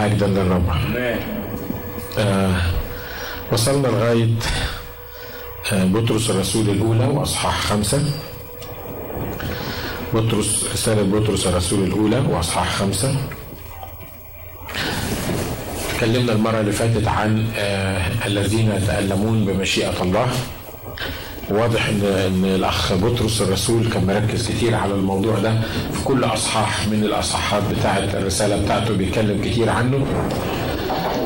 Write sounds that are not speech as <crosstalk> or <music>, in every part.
مجدا للرب آه وصلنا لغاية آه بطرس الرسول الأولى وأصحاح خمسة. بطرس رسالة بطرس الرسول الأولى وأصحاح خمسة. تكلمنا المرة اللي فاتت عن آه الذين يتألمون بمشيئة الله. واضح ان إن الأخ بطرس الرسول كان مركز كتير على الموضوع ده. في كل أصحاح من الاصحاحات بتاعه الرسالة بتاعته بيتكلم كتير عنه.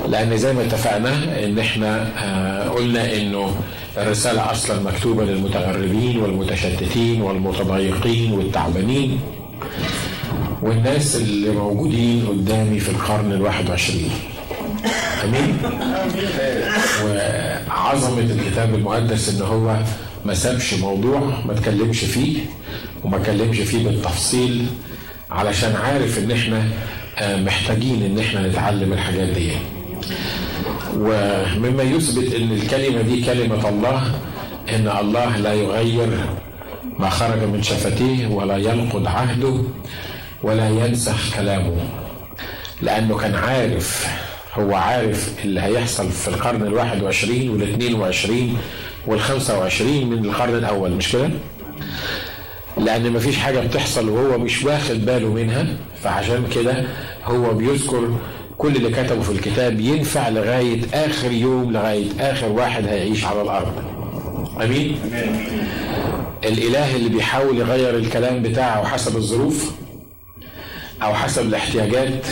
لأن زي ما اتفقنا إن إحنا آه قلنا إنه الرسالة أصلا مكتوبة للمتغربين والمتشتتين والمتضايقين والتعبانين. والناس اللي موجودين قدامي في القرن الواحد وعشرين. آمين. وعظمة الكتاب المقدس إن هو ما سابش موضوع ما اتكلمش فيه وما اتكلمش فيه بالتفصيل علشان عارف إن إحنا محتاجين إن إحنا نتعلم الحاجات دي. ومما يثبت إن الكلمة دي كلمة الله إن الله لا يغير ما خرج من شفتيه ولا ينقض عهده ولا ينسخ كلامه. لأنه كان عارف هو عارف اللي هيحصل في القرن الواحد وعشرين والاثنين وعشرين والخمسة وعشرين من القرن الأول مش كده؟ لأن مفيش حاجة بتحصل وهو مش واخد باله منها فعشان كده هو بيذكر كل اللي كتبه في الكتاب ينفع لغاية آخر يوم لغاية آخر واحد هيعيش على الأرض أمين؟ الإله اللي بيحاول يغير الكلام بتاعه حسب الظروف أو حسب الاحتياجات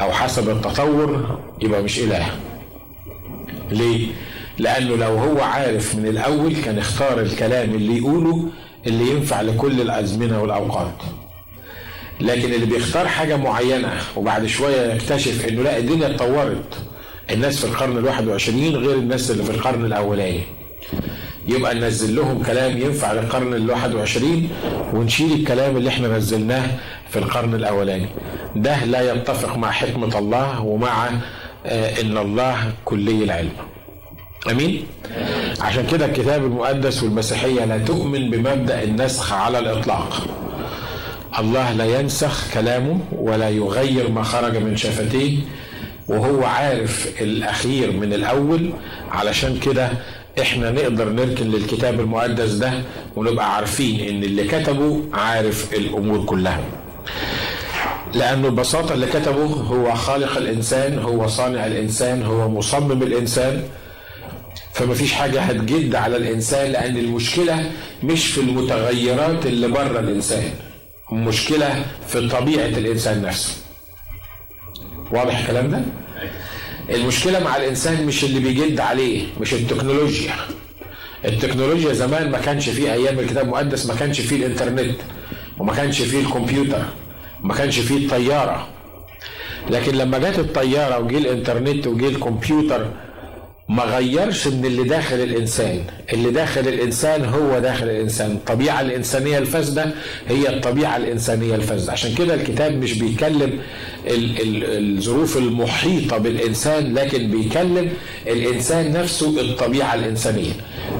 أو حسب التطور يبقى مش إله ليه لأنه لو هو عارف من الأول كان اختار الكلام اللي يقوله اللي ينفع لكل الازمنة والاوقات. لكن اللي بيختار حاجة معينة وبعد شوية يكتشف انه لا الدنيا اتطورت. الناس في القرن الواحد وعشرين غير الناس اللي في القرن الاولاني. يبقى ننزل لهم كلام ينفع للقرن الواحد وعشرين ونشيل الكلام اللي إحنا نزلناه في القرن الاولاني. ده لا يتفق مع حكمة الله ومع آه إن الله كلي العلم. أمين. عشان كده الكتاب المقدس والمسيحية لا تؤمن بمبدأ النسخ على الإطلاق. الله لا ينسخ كلامه ولا يغير ما خرج من شفتيه وهو عارف الأخير من الأول. علشان كده إحنا نقدر نركن للكتاب المقدس ده ونبقى عارفين إن اللي كتبه عارف الأمور كلها. لأنه ببساطة اللي كتبه هو خالق الإنسان هو صانع الإنسان هو مصمم الإنسان فما فيش حاجة هتجد على الإنسان لأن المشكلة مش في المتغيرات اللي بره الإنسان المشكلة في طبيعة الإنسان نفسه. واضح الكلام ده؟ المشكلة مع الإنسان مش اللي بيجد عليه مش التكنولوجيا. التكنولوجيا زمان ما كانش فيه أيام الكتاب المقدس ما كانش فيه الإنترنت وما كانش فيه الكمبيوتر ما كانش فيه الطيارة. لكن لما جت الطيارة وجي الإنترنت وجي الكمبيوتر ما غيرش من اللي داخل الإنسان اللي داخل الإنسان هو داخل الإنسان. الطبيعة الإنسانية الفاسدة هي الطبيعة الإنسانية الفاسدة. عشان كده الكتاب مش بيتكلم ال- ال- الظروف المحيطة بالإنسان لكن بيكلم الإنسان نفسه الطبيعة الإنسانية.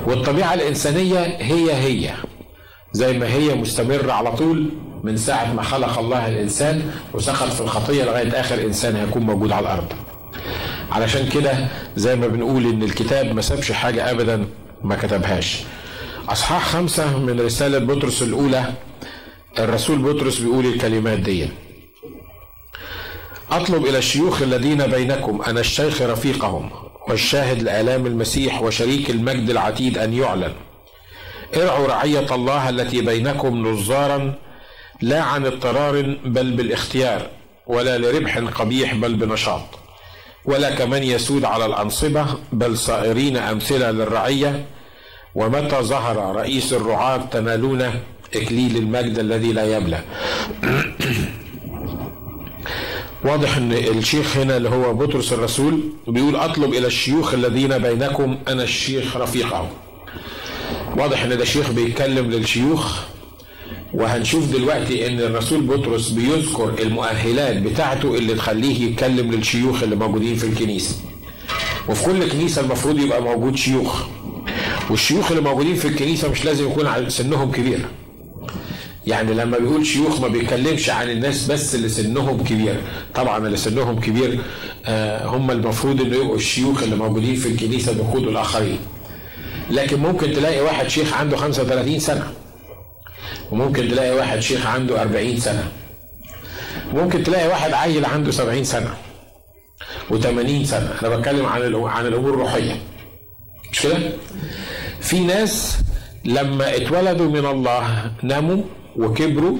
والطبيعة الإنسانية هي هي. زي ما هي مستمرة على طول من ساعة ما خلق الله الإنسان وسخط في الخطية لغاية آخر إنسان هيكون موجود على الأرض. علشان كده زي ما بنقول إن الكتاب ما سابش حاجة أبدا ما كتبهاش. أصحاح خمسة من رسالة بطرس الأولى الرسول بطرس بيقول الكلمات دي. أطلب إلى الشيوخ الذين بينكم أنا الشيخ رفيقهم والشاهد لآلام المسيح وشريك المجد العتيد أن يعلن. ارعوا رعية الله التي بينكم نظارا لا عن اضطرار بل بالاختيار ولا لربح قبيح بل بنشاط. ولا كمن يسود على الأنصبة بل صائرين أمثلة للرعية. ومتى ظهر رئيس الرعاة تنالون إكليل المجد الذي لا يبلى؟ <clears throat> واضح إن الشيخ هنا اللي هو بطرس الرسول بيقول أطلب إلى الشيوخ الذين بينكم أنا الشيخ رفيقهم واضح إن ده شيخ بيتكلم للشيوخ. وهنشوف دلوقتي إن الرسول بطرس بيذكر المؤهلات بتاعته اللي تخليه يتكلم للشيوخ اللي موجودين في الكنيسة. وفي كل كنيسة المفروض يبقى موجود شيوخ. والشيوخ اللي موجودين في الكنيسة مش لازم يكون سنهم كبير يعني لما بيقول شيوخ ما بيتكلمش عن الناس بس اللي سنهم كبير. طبعا اللي سنهم كبير آه، هم المفروض إنه يبقوا الشيوخ اللي موجودين في الكنيسة بيقودوا الآخرين. لكن ممكن تلاقي واحد شيخ عنده 35 سنة. وممكن تلاقي واحد شيخ عنده 40 سنة. ممكن تلاقي واحد عيل عنده 70 سنة و80 سنة. أنا بتكلم عن عن الأمور الروحية. مش كده؟ في ناس لما اتولدوا من الله ناموا وكبروا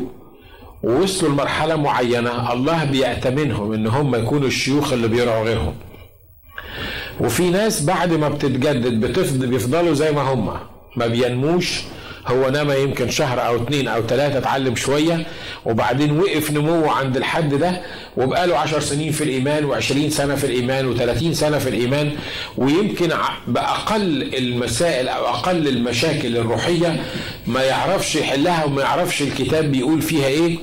ووصلوا لمرحلة معينة الله بيأتمنهم إن هم يكونوا الشيوخ اللي بيرعوا غيرهم. وفي ناس بعد ما بتتجدد بتفضل بيفضلوا زي ما هم ما بينموش هو نما يمكن شهر أو اتنين أو تلاتة اتعلم شوية وبعدين وقف نموه عند الحد ده وبقاله عشر سنين في الإيمان وعشرين سنة في الإيمان وثلاثين سنة في الإيمان ويمكن بأقل المسائل أو أقل المشاكل الروحية ما يعرفش يحلها وما يعرفش الكتاب بيقول فيها إيه.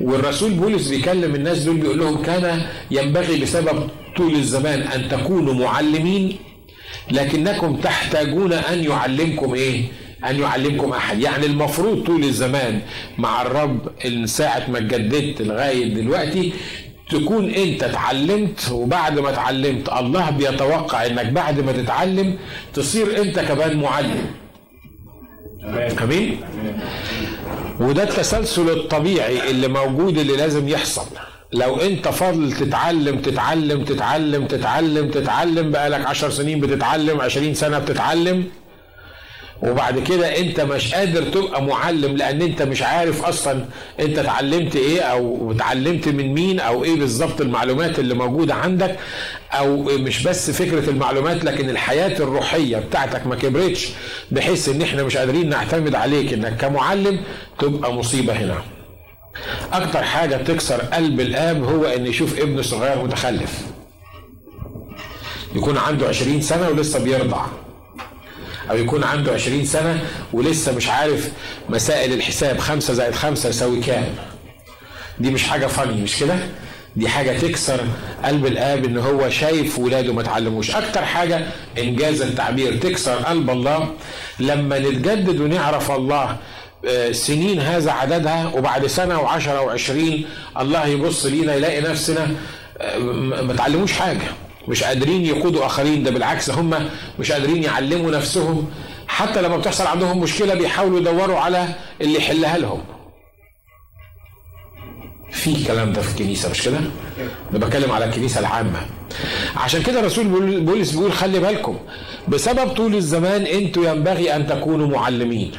والرسول بولس بيكلم الناس دول بيقول لهم كان ينبغي بسبب طول الزمان أن تكونوا معلمين لكنكم تحتاجون أن يعلمكم إيه. أن يعلمكم أحد؟ يعني المفروض طول الزمان مع الرب من ساعة ما اتجددت لغاية دلوقتي تكون أنت اتعلمت وبعد ما اتعلمت الله بيتوقع إنك بعد ما تتعلم تصير أنت كمان معلم. أمين؟ وده التسلسل الطبيعي اللي موجود اللي لازم يحصل. لو أنت فضل تتعلم تتعلم تتعلم تتعلم تتعلم بقالك عشر سنين بتتعلم عشرين سنة بتتعلم وبعد كده انت مش قادر تبقى معلم لأن انت مش عارف أصلا انت اتعلمت إيه أو اتعلمت من مين أو إيه بالظبط المعلومات اللي موجودة عندك أو مش بس فكرة المعلومات لكن الحياة الروحية بتاعتك ما كبرتش بحيث ان إحنا مش قادرين نعتمد عليك انك كمعلم تبقى مصيبة هنا. أكتر حاجة تكسر قلب الاب هو ان يشوف ابنه صغير متخلف. يكون عنده عشرين سنة ولسه بيرضع. أو يكون عنده 20 سنة ولسه مش عارف مسائل الحساب. خمسة زائد خمسة يساوي كام؟ دي مش حاجة فاني مش كده؟ دي حاجة تكسر قلب الآب إن هو شايف ولاده ما اتعلموش أكتر حاجة إنجاز التعبير تكسر قلب الله. لما نتجدد ونعرف الله آه، سنين هذا عددها وبعد سنة وعشرة وعشرين الله يبص لينا يلاقي نفسنا آه، ما تعلموش حاجة. مش قادرين يقودوا آخرين ده بالعكس هم مش قادرين يعلموا نفسهم. حتى لما بتحصل عندهم مشكلة بيحاولوا يدوروا على اللي يحلها لهم. في الكلام ده في الكنيسة مش كده؟ أنا بتكلم على الكنيسة العامة. عشان كده الرسول بولس بيقول خلي بالكم بسبب طول الزمان أنتوا ينبغي أن تكونوا معلمين.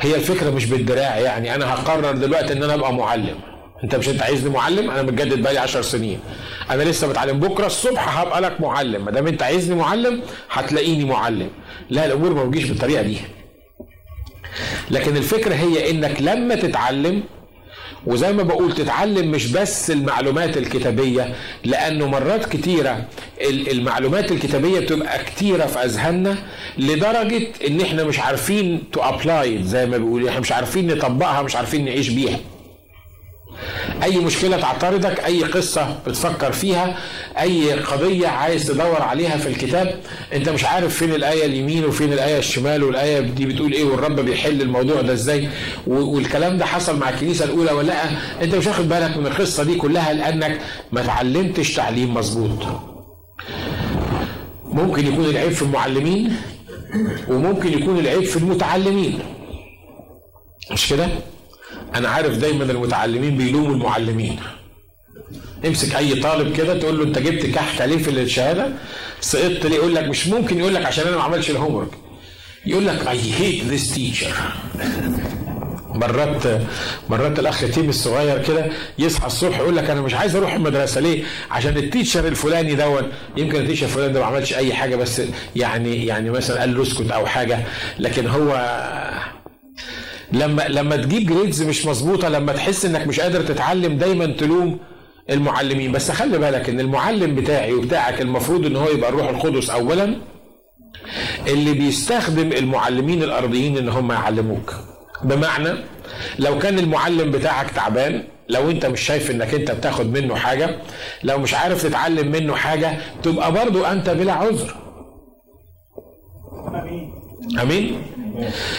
هي الفكرة مش بالدراع يعني أنا هقرر دلوقتي إن أنا أبقى معلم. انت مش انت عايزني معلم؟ أنا متجدد بقالي 10 سنين. أنا لسه بتعلم بكرة الصبح هبقى لك معلم. ما دام انت عايزني معلم هتلاقيني معلم. لا الأمور ما بتجيش بالطريقة دي. لكن الفكرة هي انك لما تتعلم وزي ما بقول تتعلم مش بس المعلومات الكتابية لأنه مرات كتيرة المعلومات الكتابية بتبقى كتيرة في أذهاننا لدرجة إن إحنا مش عارفين to apply زي ما بيقولوا. إحنا مش عارفين نطبقها مش عارفين نعيش بيها. أي مشكلة تعترضك أي قصة بتفكر فيها أي قضية عايز تدور عليها في الكتاب أنت مش عارف فين الآية اليمين وفين الآية الشمال والآية دي بتقول إيه والرب بيحل الموضوع ده إزاي. والكلام ده حصل مع الكنيسة الأولى ولا لأ أنت مش واخد بالك من القصة دي كلها لأنك ما تعلمتش تعليم مظبوط. ممكن يكون العيب في المعلمين وممكن يكون العيب في المتعلمين. مش كده؟ أنا عارف دايما المتعلمين بيلوموا المعلمين. امسك أي طالب كده تقول له أنت جبت كحك عليه في الشهادة سقطت ليه؟ يقول لك مش ممكن يقول لك عشان أنا ما عملش ال home يقول لك I hate this teacher مرات مرات الأخ تيم الصغير كده يصحى الصبح يقول لك أنا مش عايز أروح المدرسة ليه؟ عشان ال teacher الفلاني دون يمكن ال teacher الفلاني ده ما عملش أي حاجة بس يعني يعني مثلا قال له اسكت أو حاجة. لكن هو لما لما تجيب جريدز مش مظبوطة لما تحس إنك مش قادر تتعلم دايما تلوم المعلمين. بس خلي بالك إن المعلم بتاعي وبتاعك المفروض إن هو يبقى الروح القدس اولا اللي بيستخدم المعلمين الأرضيين إن هم يعلموك. بمعنى لو كان المعلم بتاعك تعبان لو أنت مش شايف إنك أنت بتاخد منه حاجة لو مش عارف تتعلم منه حاجة تبقى برضو أنت بلا عذر. امين؟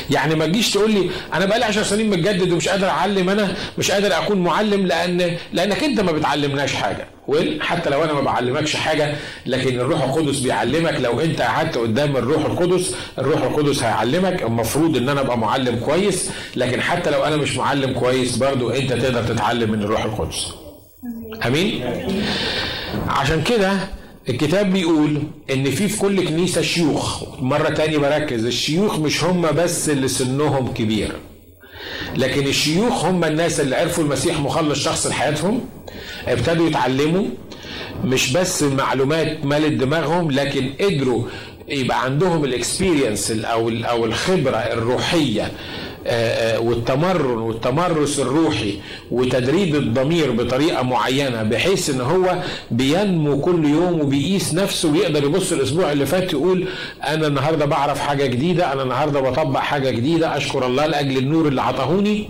يعني ما تجيش تقول لي أنا بقالي 10 سنين متجدد ومش قادر اعلم أنا مش قادر اكون معلم لأن لانك انت ما بتعلمناش حاجة. حتى لو أنا ما بعلمكش حاجة لكن الروح القدس بيعلمك. لو انت قعدت قدام الروح القدس الروح القدس هيعلمك. المفروض ان أنا ابقى معلم كويس لكن حتى لو أنا مش معلم كويس برضو انت تقدر تتعلم من الروح القدس. امين؟ عشان كده الكتاب بيقول إن في في كل كنيسة شيوخ. مرة تاني بركز الشيوخ مش هم بس اللي سنهم كبير. لكن الشيوخ هم الناس اللي عرفوا المسيح مخلص شخص لحياتهم ابتدوا يتعلموا مش بس معلومات مالت دماغهم لكن قدروا يبقى عندهم الاكسبيرينس أو أو الخبرة الروحية. والتمرن والتمرس الروحي وتدريب الضمير بطريقة معينة بحيث إن هو بينمو كل يوم وبيقيس نفسه ويقدر يبص الأسبوع اللي فات يقول أنا النهارده بعرف حاجة جديدة أنا النهارده بطبق حاجة جديدة أشكر الله لأجل النور اللي عطاهوني.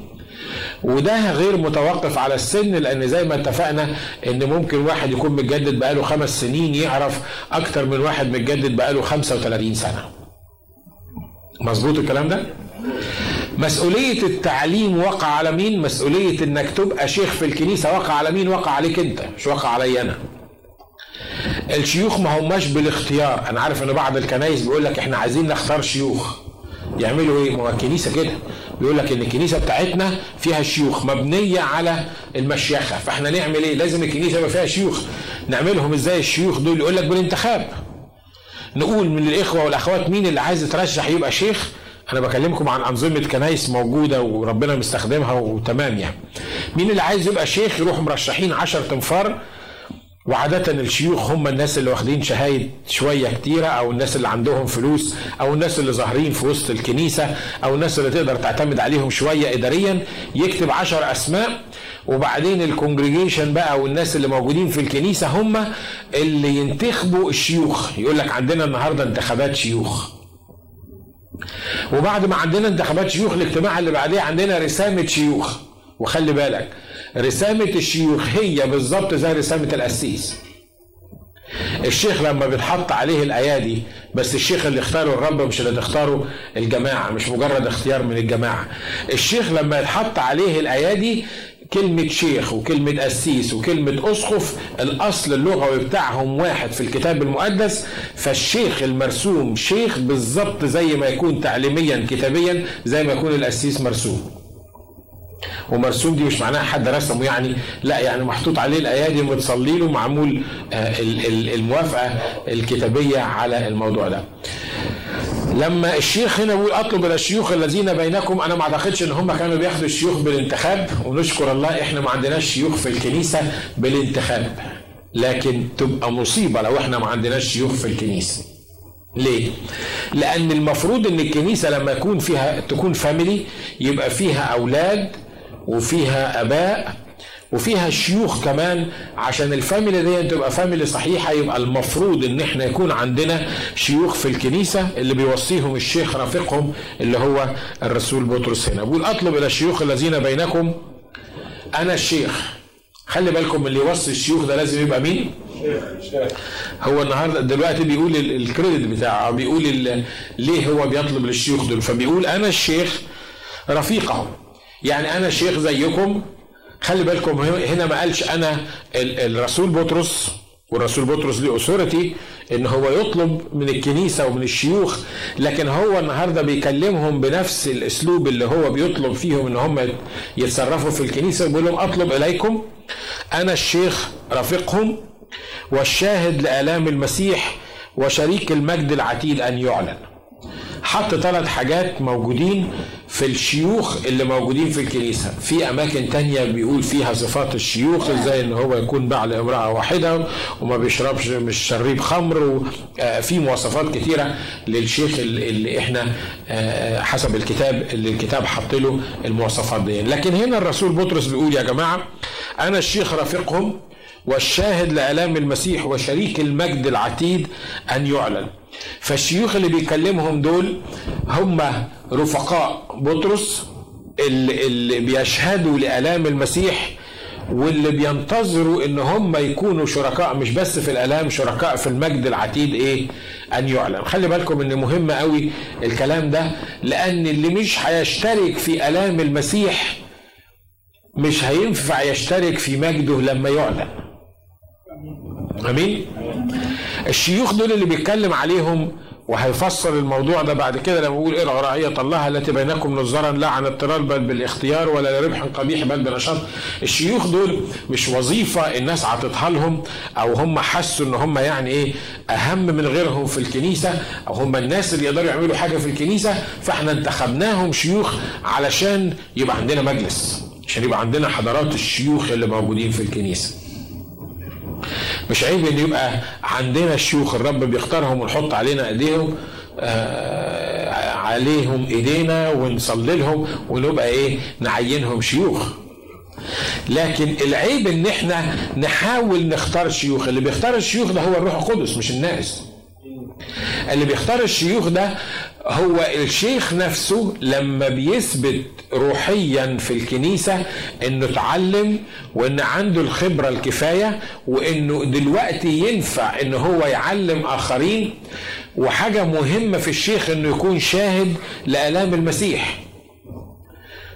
وده غير متوقف على السن لأن زي ما اتفقنا إن ممكن واحد يكون متجدد بقاله خمس سنين يعرف أكتر من واحد متجدد بقاله 35 سنة. مظبوط الكلام ده؟ مسؤولية التعليم وقع على مين؟ مسؤولية إنك تبقى شيخ في الكنيسة وقع على مين؟ وقع عليك أنت مش وقع علي أنا. الشيوخ ما هماش بالاختيار، أنا عارف إن بعض الكنايس بيقول لك إحنا عايزين نختار شيوخ. يعملوا إيه؟ ما هو الكنيسة كده. بيقول لك إن الكنيسة بتاعتنا فيها شيوخ مبنية على المشيخة، فإحنا نعمل إيه؟ لازم الكنيسة يبقى فيها شيوخ. نعملهم إزاي الشيوخ دول؟ يقول لك بالانتخاب. نقول من الإخوة والأخوات مين اللي عايز يترشح يبقى شيخ أنا بكلمكم عن أنظمة كنايس موجودة وربنا مستخدمها وتمام يعني. مين اللي عايز يبقى شيخ يروح مرشحين 10 تنفار وعادة الشيوخ هم الناس اللي واخدين شهايد شوية كتيرة أو الناس اللي عندهم فلوس أو الناس اللي ظاهرين في وسط الكنيسة أو الناس اللي تقدر تعتمد عليهم شوية إداريا. يكتب عشر أسماء وبعدين الكونجريجيشن بقى والناس اللي موجودين في الكنيسة هم اللي ينتخبوا الشيوخ. يقول لك عندنا النهاردة انتخابات شيوخ. وبعد ما عندنا انتخابات شيوخ الاجتماع اللي بعديه عندنا رسامة شيوخ. وخلي بالك رسامة الشيوخ هي بالظبط زي رسامة القسيس. الشيخ لما بيتحط عليه الأيادي بس الشيخ اللي اختاره الرب مش اللي تختاره الجماعة مش مجرد اختيار من الجماعة. الشيخ لما يتحط عليه الأيادي كلمة شيخ وكلمة قسيس وكلمة أسقف الأصل اللغوي بتاعهم واحد في الكتاب المقدس فالشيخ المرسوم شيخ بالظبط زي ما يكون تعليميا كتابيا زي ما يكون القسيس مرسوم. ومرسوم دي مش معناها حد رسمه يعني لا يعني محطوط عليه الأيادي متصلي له معمول آه، الموافقة الكتابية على الموضوع ده. لما الشيخ هنا بيقول أطلب إلى الشيوخ الذين بينكم أنا ما أعتقدش إن هم كانوا بياخدوا الشيوخ بالانتخاب ونشكر الله إحنا ما عندناش شيوخ في الكنيسة بالانتخاب لكن تبقى مصيبة لو إحنا ما عندناش شيوخ في الكنيسة ليه؟ لأن المفروض إن الكنيسة لما يكون فيها تكون family يبقى فيها أولاد وفيها آباء وفيها شيوخ كمان عشان ال family دي تبقى family صحيحة يبقى المفروض إن إحنا يكون عندنا شيوخ في الكنيسة اللي بيوصيهم الشيخ رفيقهم اللي هو الرسول بطرس هنا. بيقول أطلب إلى الشيوخ الذين بينكم. أنا الشيخ. خلي بالكم اللي يوصي الشيوخ ده لازم يبقى مين؟ هو النهارده دلوقتي بيقول الكريدت بتاعه بيقول ليه هو بيطلب للشيوخ دول؟ فبيقول أنا الشيخ رفيقهم. يعني أنا شيخ زيكم خلي بالكم هنا ما قالش أنا الرسول بطرس والرسول بطرس ليه اثورتي إن هو يطلب من الكنيسة ومن الشيوخ لكن هو النهارده بيكلمهم بنفس الأسلوب اللي هو بيطلب فيهم إن هم يتصرفوا في الكنيسة بيقول لهم أطلب إليكم أنا الشيخ رفيقهم والشاهد لآلام المسيح وشريك المجد العتيد أن يعلن. حط ثلاث حاجات موجودين في الشيوخ اللي موجودين في الكنيسة. في أماكن تانية بيقول فيها صفات الشيوخ زي إن هو يكون بعد امرأة واحدة وما بيشربش مش شريب خمر آه، مواصفات كتيرة للشيخ اللي إحنا آه، حسب الكتاب اللي الكتاب حط له المواصفات دي. لكن هنا الرسول بطرس بيقول يا جماعة أنا الشيخ رفيقهم والشاهد لآلام المسيح وشريك المجد العتيد أن يعلن. فالشيوخ اللي بيكلمهم دول هم رفقاء بطرس اللي, اللي بيشهدوا لآلام المسيح واللي بينتظروا إن هم يكونوا شركاء مش بس في الألام شركاء في المجد العتيد إيه؟ أن يعلم خلي بالكم إن مهم قوي الكلام ده لأن اللي مش هيشترك في ألام المسيح مش هينفع يشترك في مجده لما يعلن. آمين. الشيوخ دول اللي بيتكلم عليهم وهيفسر الموضوع ده بعد كده لما يقول ارعوا رعية الله التي بينكم نظرا لا عن اضطرار بل بالاختيار ولا لربح قبيح بل بنشاط الشيوخ دول مش وظيفة الناس عطتها لهم أو هم حسوا إن هم يعني إيه أهم من غيرهم في الكنيسة أو هم الناس اللي يقدروا يعملوا حاجة في الكنيسة. فإحنا انتخبناهم شيوخ علشان يبقى عندنا مجلس عشان يبقى عندنا حضرات الشيوخ اللي موجودين في الكنيسة. مش عيب إن يبقى عندنا الشيوخ الرب بيختارهم ونحط علينا إيديهم آه عليهم إيدينا ونصلي لهم ونبقى إيه؟ نعينهم شيوخ. لكن العيب إن إحنا نحاول نختار شيوخ اللي بيختار الشيوخ ده هو الروح القدس مش الناس. اللي بيختار الشيوخ ده هو الشيخ نفسه لما بيثبت روحيا في الكنيسة إنه اتعلم وإن عنده الخبرة الكفاية وإنه دلوقتي ينفع ان هو يعلم آخرين. وحاجة مهمة في الشيخ إنه يكون شاهد لآلام المسيح.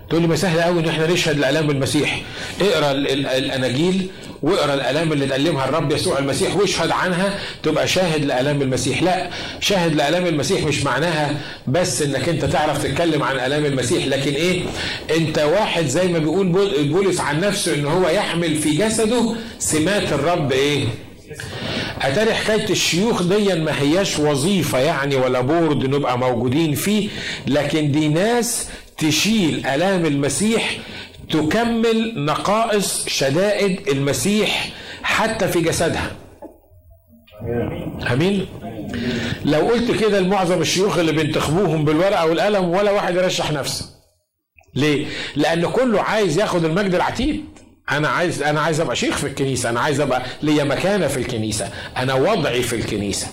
تقول لي ما سهل قوي إن إحنا نشهد لآلام المسيح. اقرأ الأناجيل. واقرأ الألام اللي تألمها الرب يسوع المسيح واشهد عنها تبقى شاهد لألام المسيح. لا شاهد لألام المسيح مش معناها بس إنك أنت تعرف تتكلم عن ألام المسيح لكن إيه؟ أنت واحد زي ما بيقول بولس عن نفسه إن هو يحمل في جسده سمات الرب إيه؟ أتاري حكاية الشيوخ دي ما هياش وظيفة يعني ولا بورد نبقى موجودين فيه لكن دي ناس تشيل ألام المسيح تكمل نقائص شدائد المسيح حتى في جسدها. آمين. لو قلت كده لمعظم الشيوخ اللي بينتخبوهم بالورقة والقلم ولا واحد يرشح نفسه. ليه؟ لأن كله عايز ياخد المجد العتيد. أنا عايز أنا عايز أبقى شيخ في الكنيسة. أنا عايز أبقى ليا مكانة في الكنيسة. أنا وضعي في الكنيسة.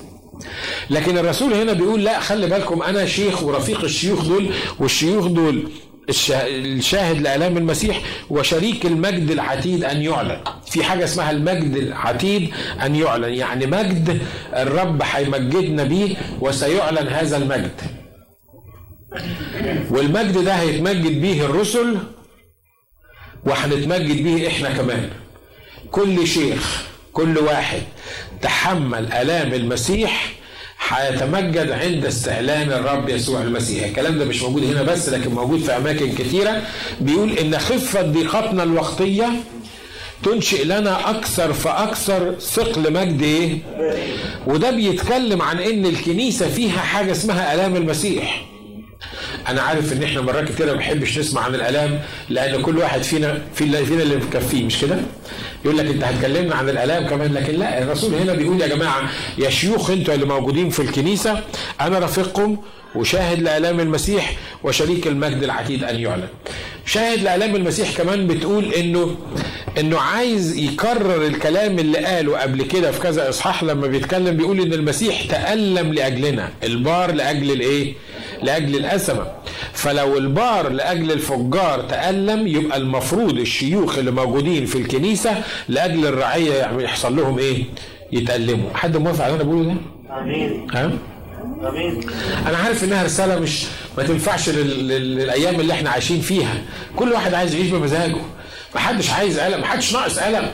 لكن الرسول هنا بيقول لا خلي بالكم أنا شيخ ورفيق الشيوخ دول والشيوخ دول الشاهد لآلام المسيح وشريك المجد العتيد أن يعلن. في حاجة اسمها المجد العتيد أن يعلن. يعني مجد الرب هيمجدنا بيه وسيعلن هذا المجد. والمجد ده هيتمجد به الرسل وهنتمجد به إحنا كمان. كل شيخ كل واحد تحمل آلام المسيح هيتمجد عند استعلان الرب يسوع المسيح. الكلام ده مش موجود هنا بس لكن موجود في أماكن كثيرة. بيقول إن خفة ضيقتنا الوقتية تنشئ لنا أكثر فأكثر ثقل مجد إيه؟ وده بيتكلم عن إن الكنيسة فيها حاجة اسمها آلام المسيح. أنا عارف إن إحنا مرات كتير ما بنحبش نسمع عن الألام لأن كل واحد فينا في فينا اللي مكفيه مش كده؟ يقول لك أنت هتكلمنا عن الألام كمان لكن لا الرسول هنا بيقول يا جماعة يا شيوخ أنتوا اللي موجودين في الكنيسة أنا رفيقكم وشاهد لآلام المسيح وشريك المجد العتيد أن يعلن شاهد لآلام المسيح كمان بتقول إنه إنه عايز يكرر الكلام اللي قاله قبل كده في كذا إصحاح لما بيتكلم بيقول إن المسيح تألم لأجلنا البار لأجل الإيه؟ لأجل الأسمة فلو البار لأجل الفجار تألم يبقى المفروض الشيوخ اللي موجودين في الكنيسة لأجل الرعية يحصل لهم إيه؟ يتألموا حد موافق على اللي أنا بقوله ده؟ آمين ها؟ أنا عارف إنها رسالة مش ما تنفعش للأيام اللي إحنا عايشين فيها. كل واحد عايز يعيش بمزاجه. محدش عايز قلم محدش ناقص قلم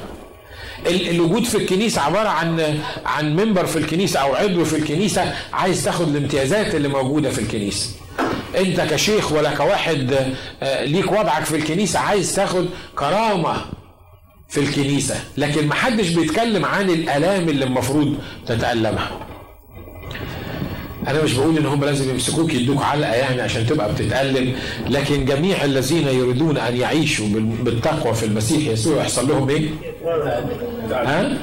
الوجود في الكنيسة عبارة عن عن منبر في الكنيسة أو عضو في الكنيسة عايز تاخد الامتيازات اللي موجودة في الكنيسة. أنت كشيخ ولا كواحد آه، ليك وضعك في الكنيسة عايز تاخد كرامة في الكنيسة، لكن محدش بيتكلم عن الآلام اللي المفروض تتألمها. أنا مش بقول إن هم لازم يمسكوك يدوك علقة يعني عشان تبقى بتتألم لكن جميع الذين يريدون أن يعيشوا بالتقوى في المسيح يسوع يحصل لهم إيه؟ ها؟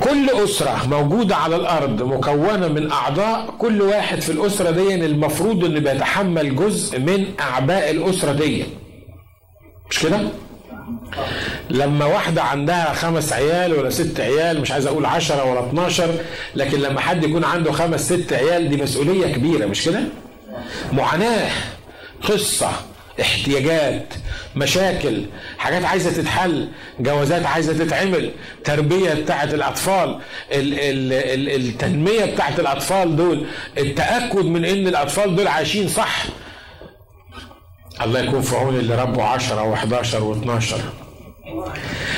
كل أسرة موجودة على الأرض مكونة من أعضاء كل واحد في الأسرة دي المفروض إنه بيتحمل جزء من أعباء الأسرة دي مش كده؟ لما واحدة عندها خمس عيال ولا ست عيال مش عايز أقول عشرة ولا اتناشر لكن لما حد يكون عنده خمس ست عيال دي مسؤولية كبيرة مش كده؟ معاناة قصة احتياجات مشاكل حاجات عايزة تتحل جوازات عايزة تتعمل تربية بتاعت الأطفال ال ال ال التنمية بتاعت الأطفال دول التأكد من إن الأطفال دول عايشين صح الله يكون في عون اللي ربوا 10 و11 و12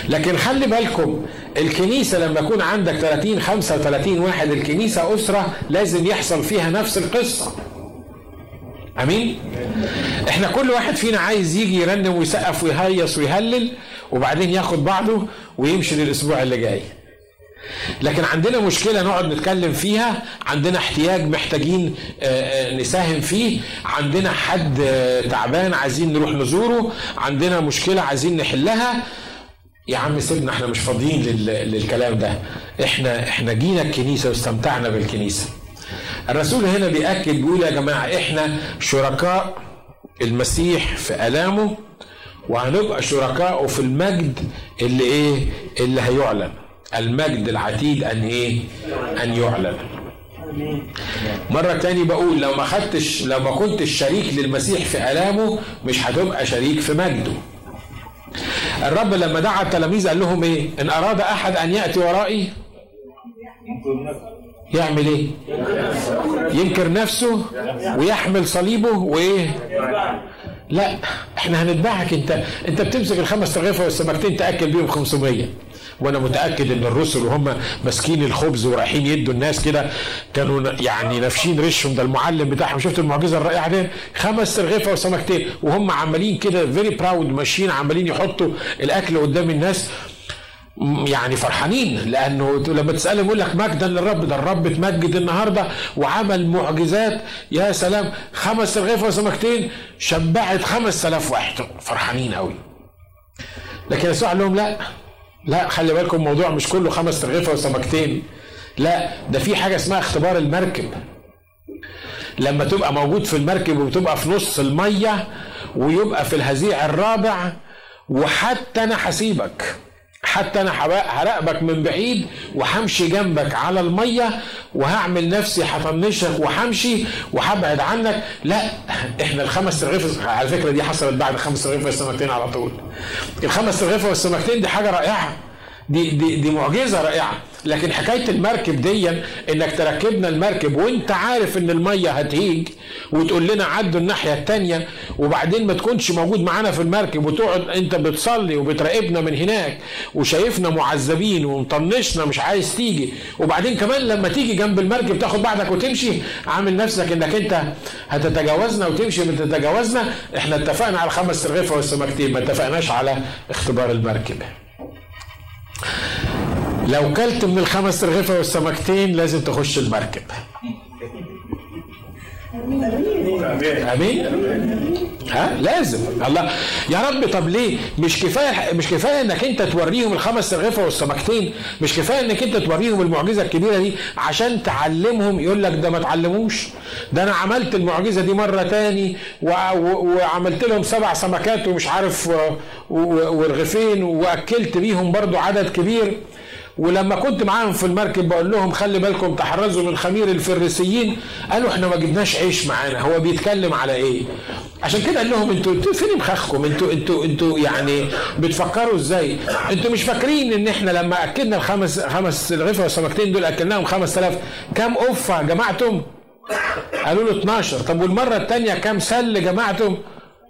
لكن خلي بالكم الكنيسة لما يكون عندك 30 35 واحد الكنيسة أسرة لازم يحصل فيها نفس القصة. أمين؟ إحنا كل واحد فينا عايز يجي يرنم ويسقف ويهيص ويهلل وبعدين ياخد بعضه ويمشي للأسبوع اللي جاي. لكن عندنا مشكلة نقعد نتكلم فيها عندنا احتياج محتاجين نساهم فيه عندنا حد تعبان عايزين نروح نزوره عندنا مشكلة عايزين نحلها. يا عم سيبنا إحنا مش فاضيين للكلام ده. إحنا إحنا جينا الكنيسة واستمتعنا بالكنيسة. الرسول هنا بيأكد بيقول يا جماعة إحنا شركاء المسيح في آلامه وهنبقى شركائه في المجد اللي إيه؟ اللي هيعلن. المجد العتيد أن إيه؟ أن يعلن. مرة تاني بقول لو ما خدتش لو ما كنتش شريك للمسيح في آلامه مش هتبقى شريك في مجده. الرب لما دعا التلاميذ قال لهم إيه؟ إن أراد أحد أن يأتي ورائي؟ يعمل إيه؟ ينكر نفسه ويحمل صليبه وإيه؟ لا إحنا هنتبعك أنت. أنت بتمسك الخمس رغيفه والسمكتين تأكل بيهم 500 وأنا متاكد ان الرسل وهم ماسكين الخبز ورايحين يدوا الناس كده كانوا يعني نافشين ريشهم. ده المعلم بتاعهم شفت المعجزة الرائعة دي؟ خمس رغيفة وسمكتين. وهم عمالين كده فيري براود ماشيين عمالين يحطوا الأكل قدام الناس. يعني فرحانين لأنه لما تسألهم يقول لك مجدا للرب ده الرب اتمجد النهارده وعمل معجزات. يا سلام خمس رغيفة وسمكتين شبعت خمس آلاف واحد. فرحانين قوي لكن يسوع قال لهم لا. لا خلي بالكم الموضوع مش كله خمس رغيفة وسمكتين. لا ده في حاجة اسمها اختبار المركب. لما تبقى موجود في المركب وتبقى في نص المية ويبقى في الهزيع الرابع وحتى أنا هسيبك. حتى أنا هراقبك من بعيد وهمشي جنبك على المية وهعمل نفسي هطنشك وهمشي وهبعد عنك. لا إحنا الخمس رغيف على فكرة دي حصلت بعد خمس رغيف والسمكتين على طول. الخمس رغيف والسمكتين دي حاجة رائعة. دي دي دي معجزة رائعة. لكن حكاية المركب دي إنك تركبنا المركب وإنت عارف إن المية هتهيج وتقول لنا عدوا الناحية الثانية وبعدين ما تكونش موجود معانا في المركب وتقعد أنت بتصلي وبتراقبنا من هناك وشايفنا معذبين ومطنشنا مش عايز تيجي وبعدين كمان لما تيجي جنب المركب تاخد بعدك وتمشي عامل نفسك إنك أنت هتتجاوزنا وتمشي من تتجاوزنا إحنا اتفقنا على خمس رغيفة والسمكتين ما اتفقناش على اختبار المركب. لو كلت من الخمس رغيفة والسمكتين لازم تخش المركب. أمين؟ ها؟ لازم. الله. يا رب طب ليه؟ مش كفاية مش كفاية إنك أنت توريهم الخمس رغيفة والسمكتين مش كفاية إنك أنت توريهم المعجزة الكبيرة دي عشان تعلمهم. يقول لك ده ما تعلموش. ده أنا عملت المعجزة دي مرة تاني وعملت لهم سبع سمكات ومش عارف ورغيفين وأكلت بيهم برضو عدد كبير. ولما كنت معاهم في المركب بقول لهم خلي بالكم تحرزوا من خمير الفريسيين. قالوا إحنا ما جبناش عيش معانا. هو بيتكلم على إيه؟ عشان كده قال لهم أنتوا أنتوا فين مخخكم؟ أنتوا أنتوا أنتوا يعني بتفكروا إزاي؟ أنتوا مش فاكرين إن إحنا لما أكلنا الخمس خمس رغيفه والسمكتين دول أكلناهم 5000 كام قفة جمعتم؟ قالوا له 12 طب والمرة الثانية كام سل جمعتم؟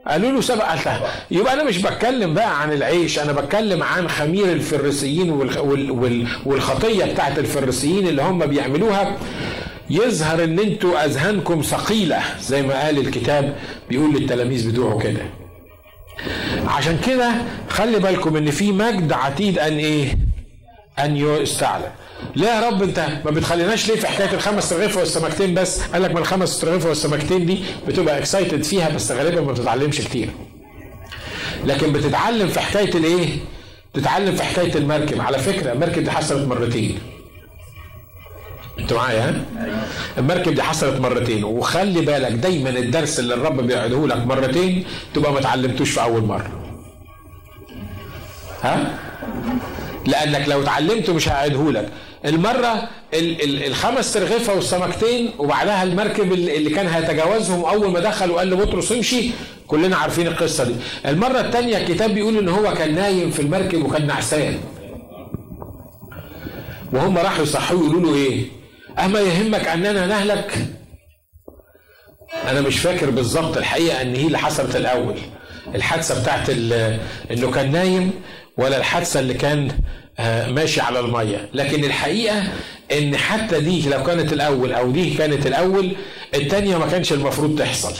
قالوا له سبق يبقى أنا مش بتكلم بقى عن العيش أنا بتكلم عن خمير الفريسيين والخطية بتاعت الفريسيين اللي هم بيعملوها. يظهر إن أنتوا أذهانكم ثقيلة زي ما قال الكتاب بيقول للتلاميذ بتوعه كده. عشان كده خلي بالكم إن في مجد عتيد أن إيه؟ أن يستعلن. ليه يا رب انت ما بتخليناش ليه في حكاية الخمس رغيفه والسمكتين بس؟ قال لك ما الخمس رغيفه والسمكتين دي بتبقى اكسايتد فيها بس غالبا ما بتتعلمش كتير. لكن بتتعلم في حكاية الايه؟ بتتعلم في حكاية المركب. على فكرة المركب دي حصلت مرتين. أنتوا معايا؟ ها؟ المركب دي حصلت مرتين. وخلي بالك دايما الدرس اللي الرب بيعده لك مرتين تبقى ما اتعلمتوش في أول مرة. ها؟ لأنك لو اتعلمته مش هعيدهولك المرة ال ال الخمس ترغيفة والسمكتين وبعدها المركب اللي كان هيتجاوزهم أول ما دخل وقال لبطرس امشي كلنا عارفين القصة دي. المرة الثانية الكتاب بيقول إن هو كان نايم في المركب وكان نعسان. وهم راحوا يصحوه يقولوا له إيه؟ أما يهمك أننا نهلك؟ أنا مش فاكر بالظبط الحقيقة إن هي اللي حصلت الأول. الحادثة بتاعت إنه كان نايم ولا الحادثة اللي كان آه، ماشي على المية. لكن الحقيقة إن حتى دي لو كانت الأول أو دي كانت الأول الثانية ما كانش المفروض تحصل.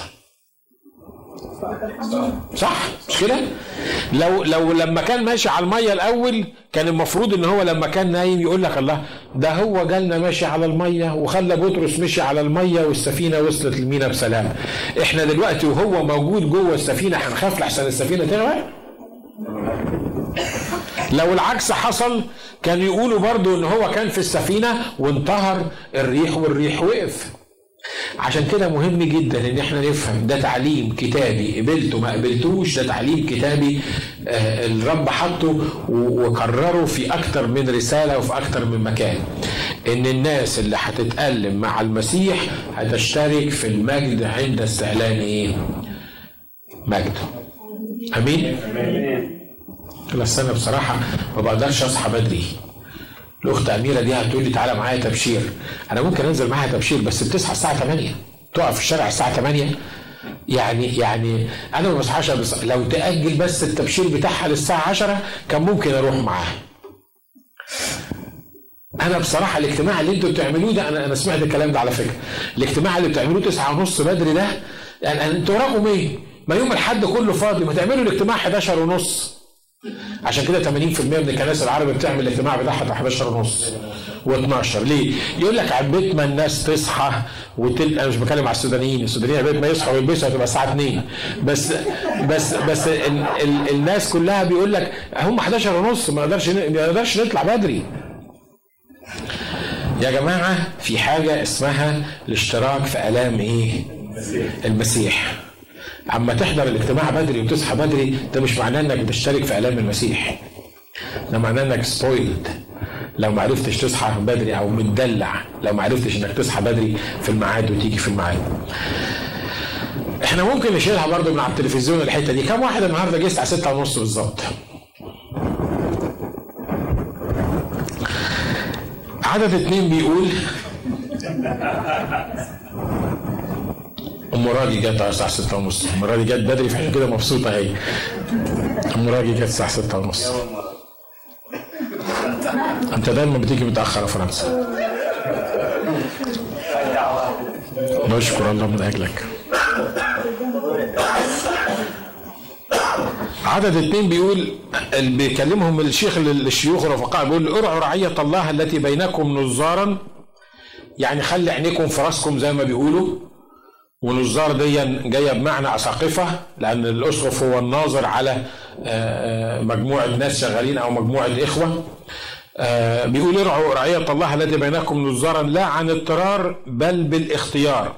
صح؟ مش كده؟ لو لو لما كان ماشي على المية الأول كان المفروض إن هو لما كان نايم يقول لك الله ده هو جالنا ماشي على المية وخلى بطرس مشي على المية والسفينة وصلت المينا بسلام. إحنا دلوقتي وهو موجود جوه السفينة هنخاف لحسن السفينة تغرق لو العكس حصل كان يقولوا برضو إن هو كان في السفينة وانتهر الريح والريح وقف. عشان كده مهم جدا إن إحنا نفهم ده تعليم كتابي. قبلته ما قبلتوش ده تعليم كتابي آه الرب حطه وكرره في أكتر من رسالة وفي أكتر من مكان. إن الناس اللي هتتألم مع المسيح هتشترك في المجد عند استعلان إيه مجده آمين. بس أنا بصراحة ما بقدرش أصحى بدري. الأخت أميرة دي هتقول لي تعالى معايا تبشير. أنا ممكن أنزل معاها تبشير بس بتصحى الساعة 8 تقف في الشارع الساعة 8 يعني يعني أنا ما بصحاش لو تأجل بس التبشير بتاعها للساعة 10 كان ممكن أروح معاها. أنا بصراحة الاجتماع اللي أنتوا بتعملوه ده أنا أنا سمعت الكلام ده على فكرة. الاجتماع اللي بتعملوه 9 ونص بدري ده يعني أنتوا وراكم إيه؟ ما يوم الأحد كله فاضي ما تعملوا الاجتماع 11 ونص. عشان كده 80% من الكنائس العربي بتعمل الاجتماع بتاعها 11 ونص و12 ليه؟ يقول لك عبيت ما الناس تصحى وتل... أنا مش بتكلم على السودانيين، السودانيين عبيت ما يصحوا ويلبسوا هتبقى الساعة 2 بس بس بس ال... ال... الناس كلها بيقول لك هم 11 ونص ما نقدرش ما نقدرش نطلع بدري. يا جماعة في حاجة اسمها الاشتراك في آلام إيه؟ المسيح. اما تحضر الاجتماع بدري وتصحى بدري ده مش معناه إنك بتشترك في الام المسيح. ده معناه إنك سبويلد لو ما عرفتش تصحى بدري أو متدلع لو ما عرفتش إنك تصحى بدري في الميعاد وتيجي في الميعاد. إحنا ممكن نشيلها برضو من على التلفزيون الحتة دي. كم واحد النهارده جه الساعة 6 ونص بالظبط؟ عدد اتنين بيقول ام راجي جت على الساعة 6 ونص. ام راجي جت بدري فعشان كده مبسوطة هي ام راجي جت الساعة 6 ونص. أنت دايما بتيجي متأخر يا فرنسا. نشكر الله من أجلك. عدد اثنين بيقول بيكلمهم الشيخ للشيوخ الرفقاء بيقول ارعوا رعية الله التي بينكم نظارا يعني خلي عينيكم في راسكم زي ما بيقولوا. ونظار دي جاية بمعنى أساقفة لأن الأسقف هو الناظر على آه، آه، مجموعه ناس شغالين أو مجموعه اخوه آه، بيقول ارعوا رعية الله التي بينكم نظارا لا عن اضطرار بل بالاختيار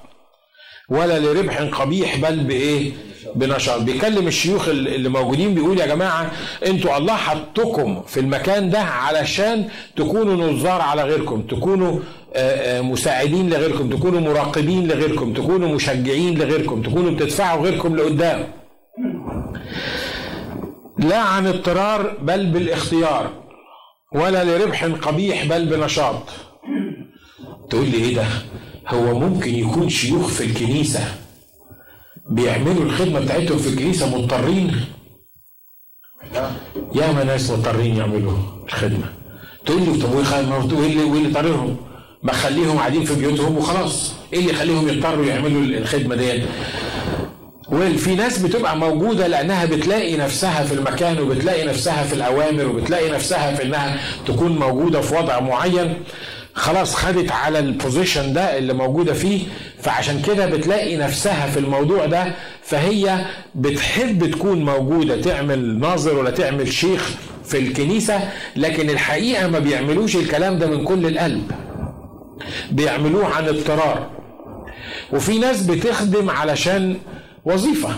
ولا لربح قبيح بل بإيه؟ بنشاط. بيكلم الشيوخ اللي موجودين بيقول يا جماعة أنتوا الله حطكم في المكان ده علشان تكونوا نظار على غيركم تكونوا آه، آه، مساعدين لغيركم تكونوا مراقبين لغيركم تكونوا مشجعين لغيركم تكونوا بتدفعوا غيركم لقدام. لا عن اضطرار بل بالاختيار ولا لربح قبيح بل بنشاط. تقول لي إيه ده؟ هو ممكن يكون شيوخ في الكنيسة بيعملوا الخدمة بتاعتهم في الكنيسة مضطرين. ياما ناس مضطرين يعملوا الخدمة. تقول لي طب وإيه اللي وإيه اللي طارهم ما خليهم قاعدين في بيوتهم وخلاص. إيه اللي يخليهم يضطروا يعملوا الخدمة ديت؟ وفي ناس بتبقى موجودة لأنها بتلاقي نفسها في المكان وبتلاقي نفسها في الأوامر وبتلاقي نفسها في إنها تكون موجودة في وضع معين. خلاص خدت على البوزيشن ده اللي موجودة فيه فعشان كده بتلاقي نفسها في الموضوع ده فهي بتحب تكون موجودة تعمل ناظر ولا تعمل شيخ في الكنيسة لكن الحقيقة ما بيعملوش الكلام ده من كل القلب. بيعملوه عن اضطرار. وفي ناس بتخدم علشان وظيفة.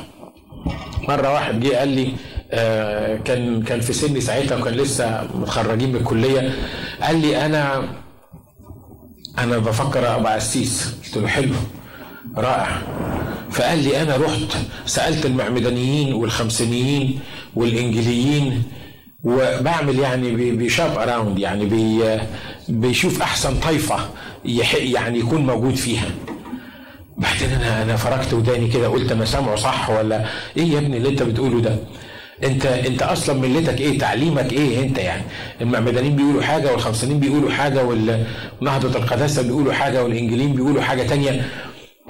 مرة واحد جه قال لي آه، كان كان في سني ساعتها وكان لسه متخرجين من الكلية قال لي أنا أنا بفكر أبقى قسيس قلت له حلو. رائع. فقال لي أنا رحت سألت المعمدانيين والخمسينيين والإنجيليين وبعمل يعني بي shop around يعني بي بيشوف أحسن طائفه يعني يكون موجود فيها. بعدين أنا أنا فركت وداني كده قلت أنا سامعه صح ولا إيه يا ابني اللي أنت بتقوله ده؟ انت انت أصلا ملتك إيه؟ تعليمك إيه انت يعني؟ المعمدانيين بيقولوا حاجة والخمسينين بيقولوا حاجة ونهضة القداسة بيقولوا حاجة والانجيليين بيقولوا حاجة تانية.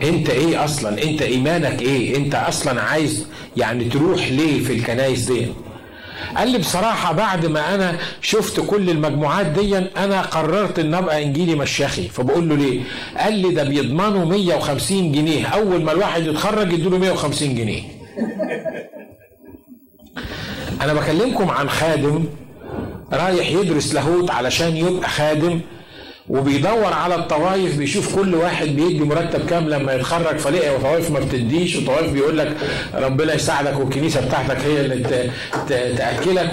انت إيه أصلا؟ انت إيمانك إيه؟ انت أصلا عايز يعني تروح ليه في الكنايس دي؟ قال لي بصراحة بعد ما أنا شفت كل المجموعات دي أنا قررت إن أبقى إنجيلي مشاخي فبقول له ليه؟ قال لي ده بيضمنوا 150 جنيه. أول ما الواحد يتخرج يدوا 150 جنيه. أنا بكلمكم عن خادم رايح يدرس لاهوت علشان يبقى خادم وبيدور على الطوائف بيشوف كل واحد بيدي مرتب كام لما يتخرج فلاقي طوائف ما بتديش وطوائف بيقول لك ربنا يساعدك والكنيسة بتاعتك هي اللي تأكلك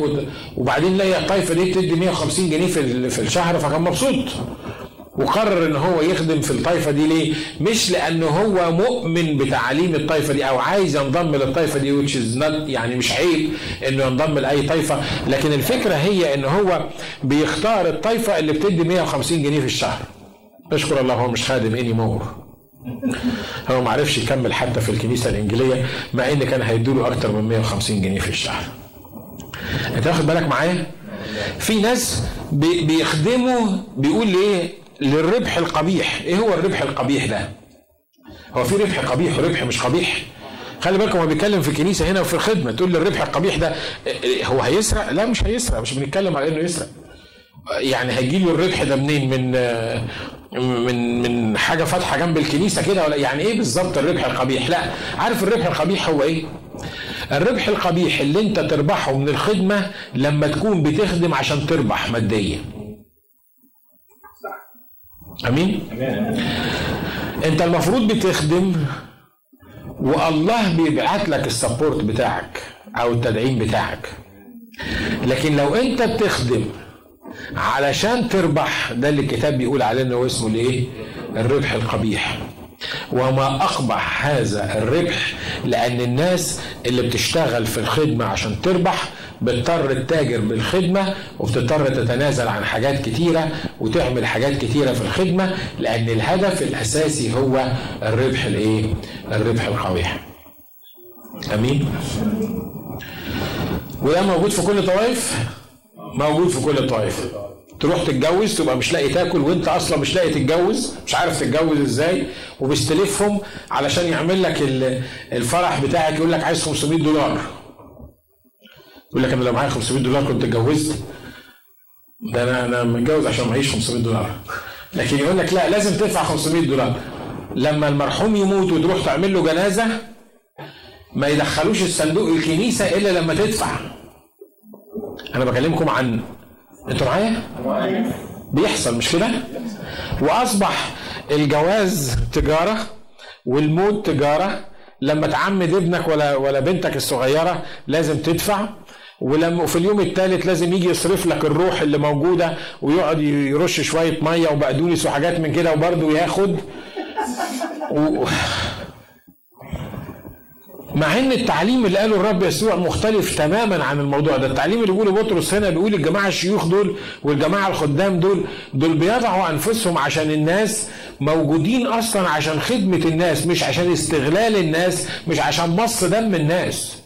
وبعدين لاقي الطائفة دي بتدي 150 جنيه في الشهر فكان مبسوط. وقرر إن هو يخدم في الطائفة دي ليه؟ مش لأنه هو مؤمن بتعاليم الطائفة دي أو عايز ينضم للطائفة دي which is not يعني مش عيب إنه ينضم لأي طائفة لكن الفكرة هي إن هو بيختار الطائفة اللي بتدي 150 جنيه في الشهر. اشكر الله هو مش خادم اني مور. هو ما عرفش يكمل حتى في الكنيسة الإنجيلية مع إن كان هيدوله أكتر من 150 جنيه في الشهر. أنت واخد بالك معايا؟ في ناس بيخدموا بيقول إيه للربح القبيح. إيه هو الربح القبيح ده؟ هو في ربح قبيح وربح مش قبيح؟ خلي بالكم هو بيتكلم في الكنيسه هنا وفي الخدمه تقول لي الربح القبيح ده هو هيسرق؟ لا مش هيسرق. مش بنتكلم على إنه يسرق. يعني هيجي له الربح ده منين؟ من من من حاجة فاتحة جنب الكنيسة كده ولا؟ يعني إيه بالظبط الربح القبيح؟ لا. عارف الربح القبيح هو إيه؟ الربح القبيح اللي أنت تربحه من الخدمة لما تكون بتخدم عشان تربح ماديا. آمين. أنت المفروض بتخدم والله بيبعت لك السبورت بتاعك أو التدعيم بتاعك. لكن لو أنت بتخدم علشان تربح ده اللي الكتاب بيقول عليه إنه اسمه الإيه؟ الربح القبيح. وما أقبح هذا الربح لأن الناس اللي بتشتغل في الخدمة عشان تربح بتضطر تتاجر بالخدمة وبتضطر تتنازل عن حاجات كتيرة وتعمل حاجات كتيرة في الخدمة لأن الهدف الأساسي هو الربح الإيه؟ الربح القبيح. أمين؟ وده موجود في كل الطوائف؟ موجود في كل الطوائف. تروح تتجوز تبقى مش لاقي تاكل وانت أصلا مش لاقي تتجوز مش عارف تتجوز إزاي وبيستلفهم علشان يعمل لك الفرح بتاعك يقول لك عايز 500 دولار يقول لك أنا لو معايا 500 دولار كنت اتجوزت. ده أنا أنا متجوز عشان معيش 500 دولار. لكن يقول لك لا لازم تدفع 500 دولار. لما المرحوم يموت وتروح تعمل له جنازة ما يدخلوش الصندوق الكنيسة إلا لما تدفع. أنا بكلمكم عن أنتوا معايا؟ بيحصل مش كده؟ وأصبح الجواز تجارة والموت تجارة. لما تعمد ابنك ولا ولا بنتك الصغيرة لازم تدفع. ولما في اليوم الثالث لازم يجي يصرف لك الروح اللي موجودة ويقعد يرش شوية مية وبقدونس وحاجات من كده وبرضه ياخد. و... مع إن التعليم اللي قاله الرب يسوع مختلف تماما عن الموضوع ده. التعليم اللي بيقوله بطرس هنا بيقول الجماعة الشيوخ دول والجماعة الخدام دول دول بيضعوا أنفسهم عشان الناس موجودين أصلا عشان خدمة الناس مش عشان استغلال الناس مش عشان مص دم الناس.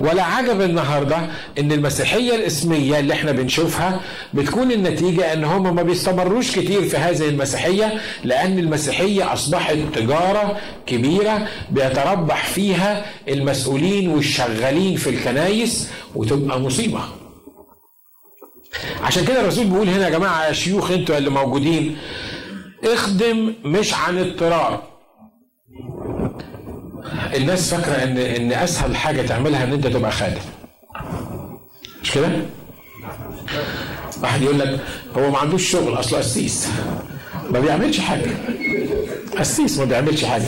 ولا عجب النهارده إن المسيحية الإسمية اللي إحنا بنشوفها بتكون النتيجة إن هم ما بيستمروش كتير في هذه المسيحية لأن المسيحية أصبحت تجارة كبيرة بيتربح فيها المسؤولين والشغالين في الكنايس وتبقى مصيبة. عشان كده الرسول بيقول هنا يا جماعة يا شيوخ أنتوا اللي موجودين اخدم مش عن اضطرار الناس فاكرة ان إن أسهل حاجة تعملها إن أنت تبقى خادم. مش كده؟ واحد يقول لك هو ما عندوش شغل أصله قسيس. ما بيعملش حاجة. قسيس ما بيعملش حاجة.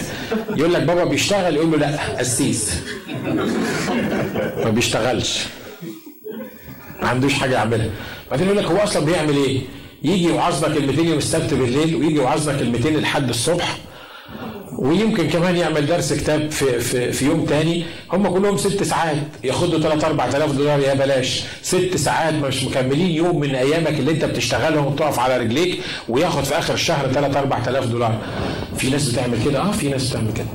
يقول لك بابا بيشتغل يقول له لا قسيس. ما بيشتغلش. ما عندوش حاجة يعملها. بعدين يقول لك هو أصلا بيعمل إيه؟ يجي يوعظنا كلمتين يوم السبت بالليل ويجي يوعظنا كلمتين لحد الصبح ويمكن كمان يعمل درس كتاب في, في, في يوم تاني. هم كلهم ست ساعات. ياخدوا 3 4000 دولار يا بلاش. ست ساعات مش مكملين. يوم من أيامك اللي انت بتشتغلهم وتقف على رجليك وياخد في آخر الشهر 3 4000 دولار. في ناس بتعمل كده. آه في ناس بتعمل كده.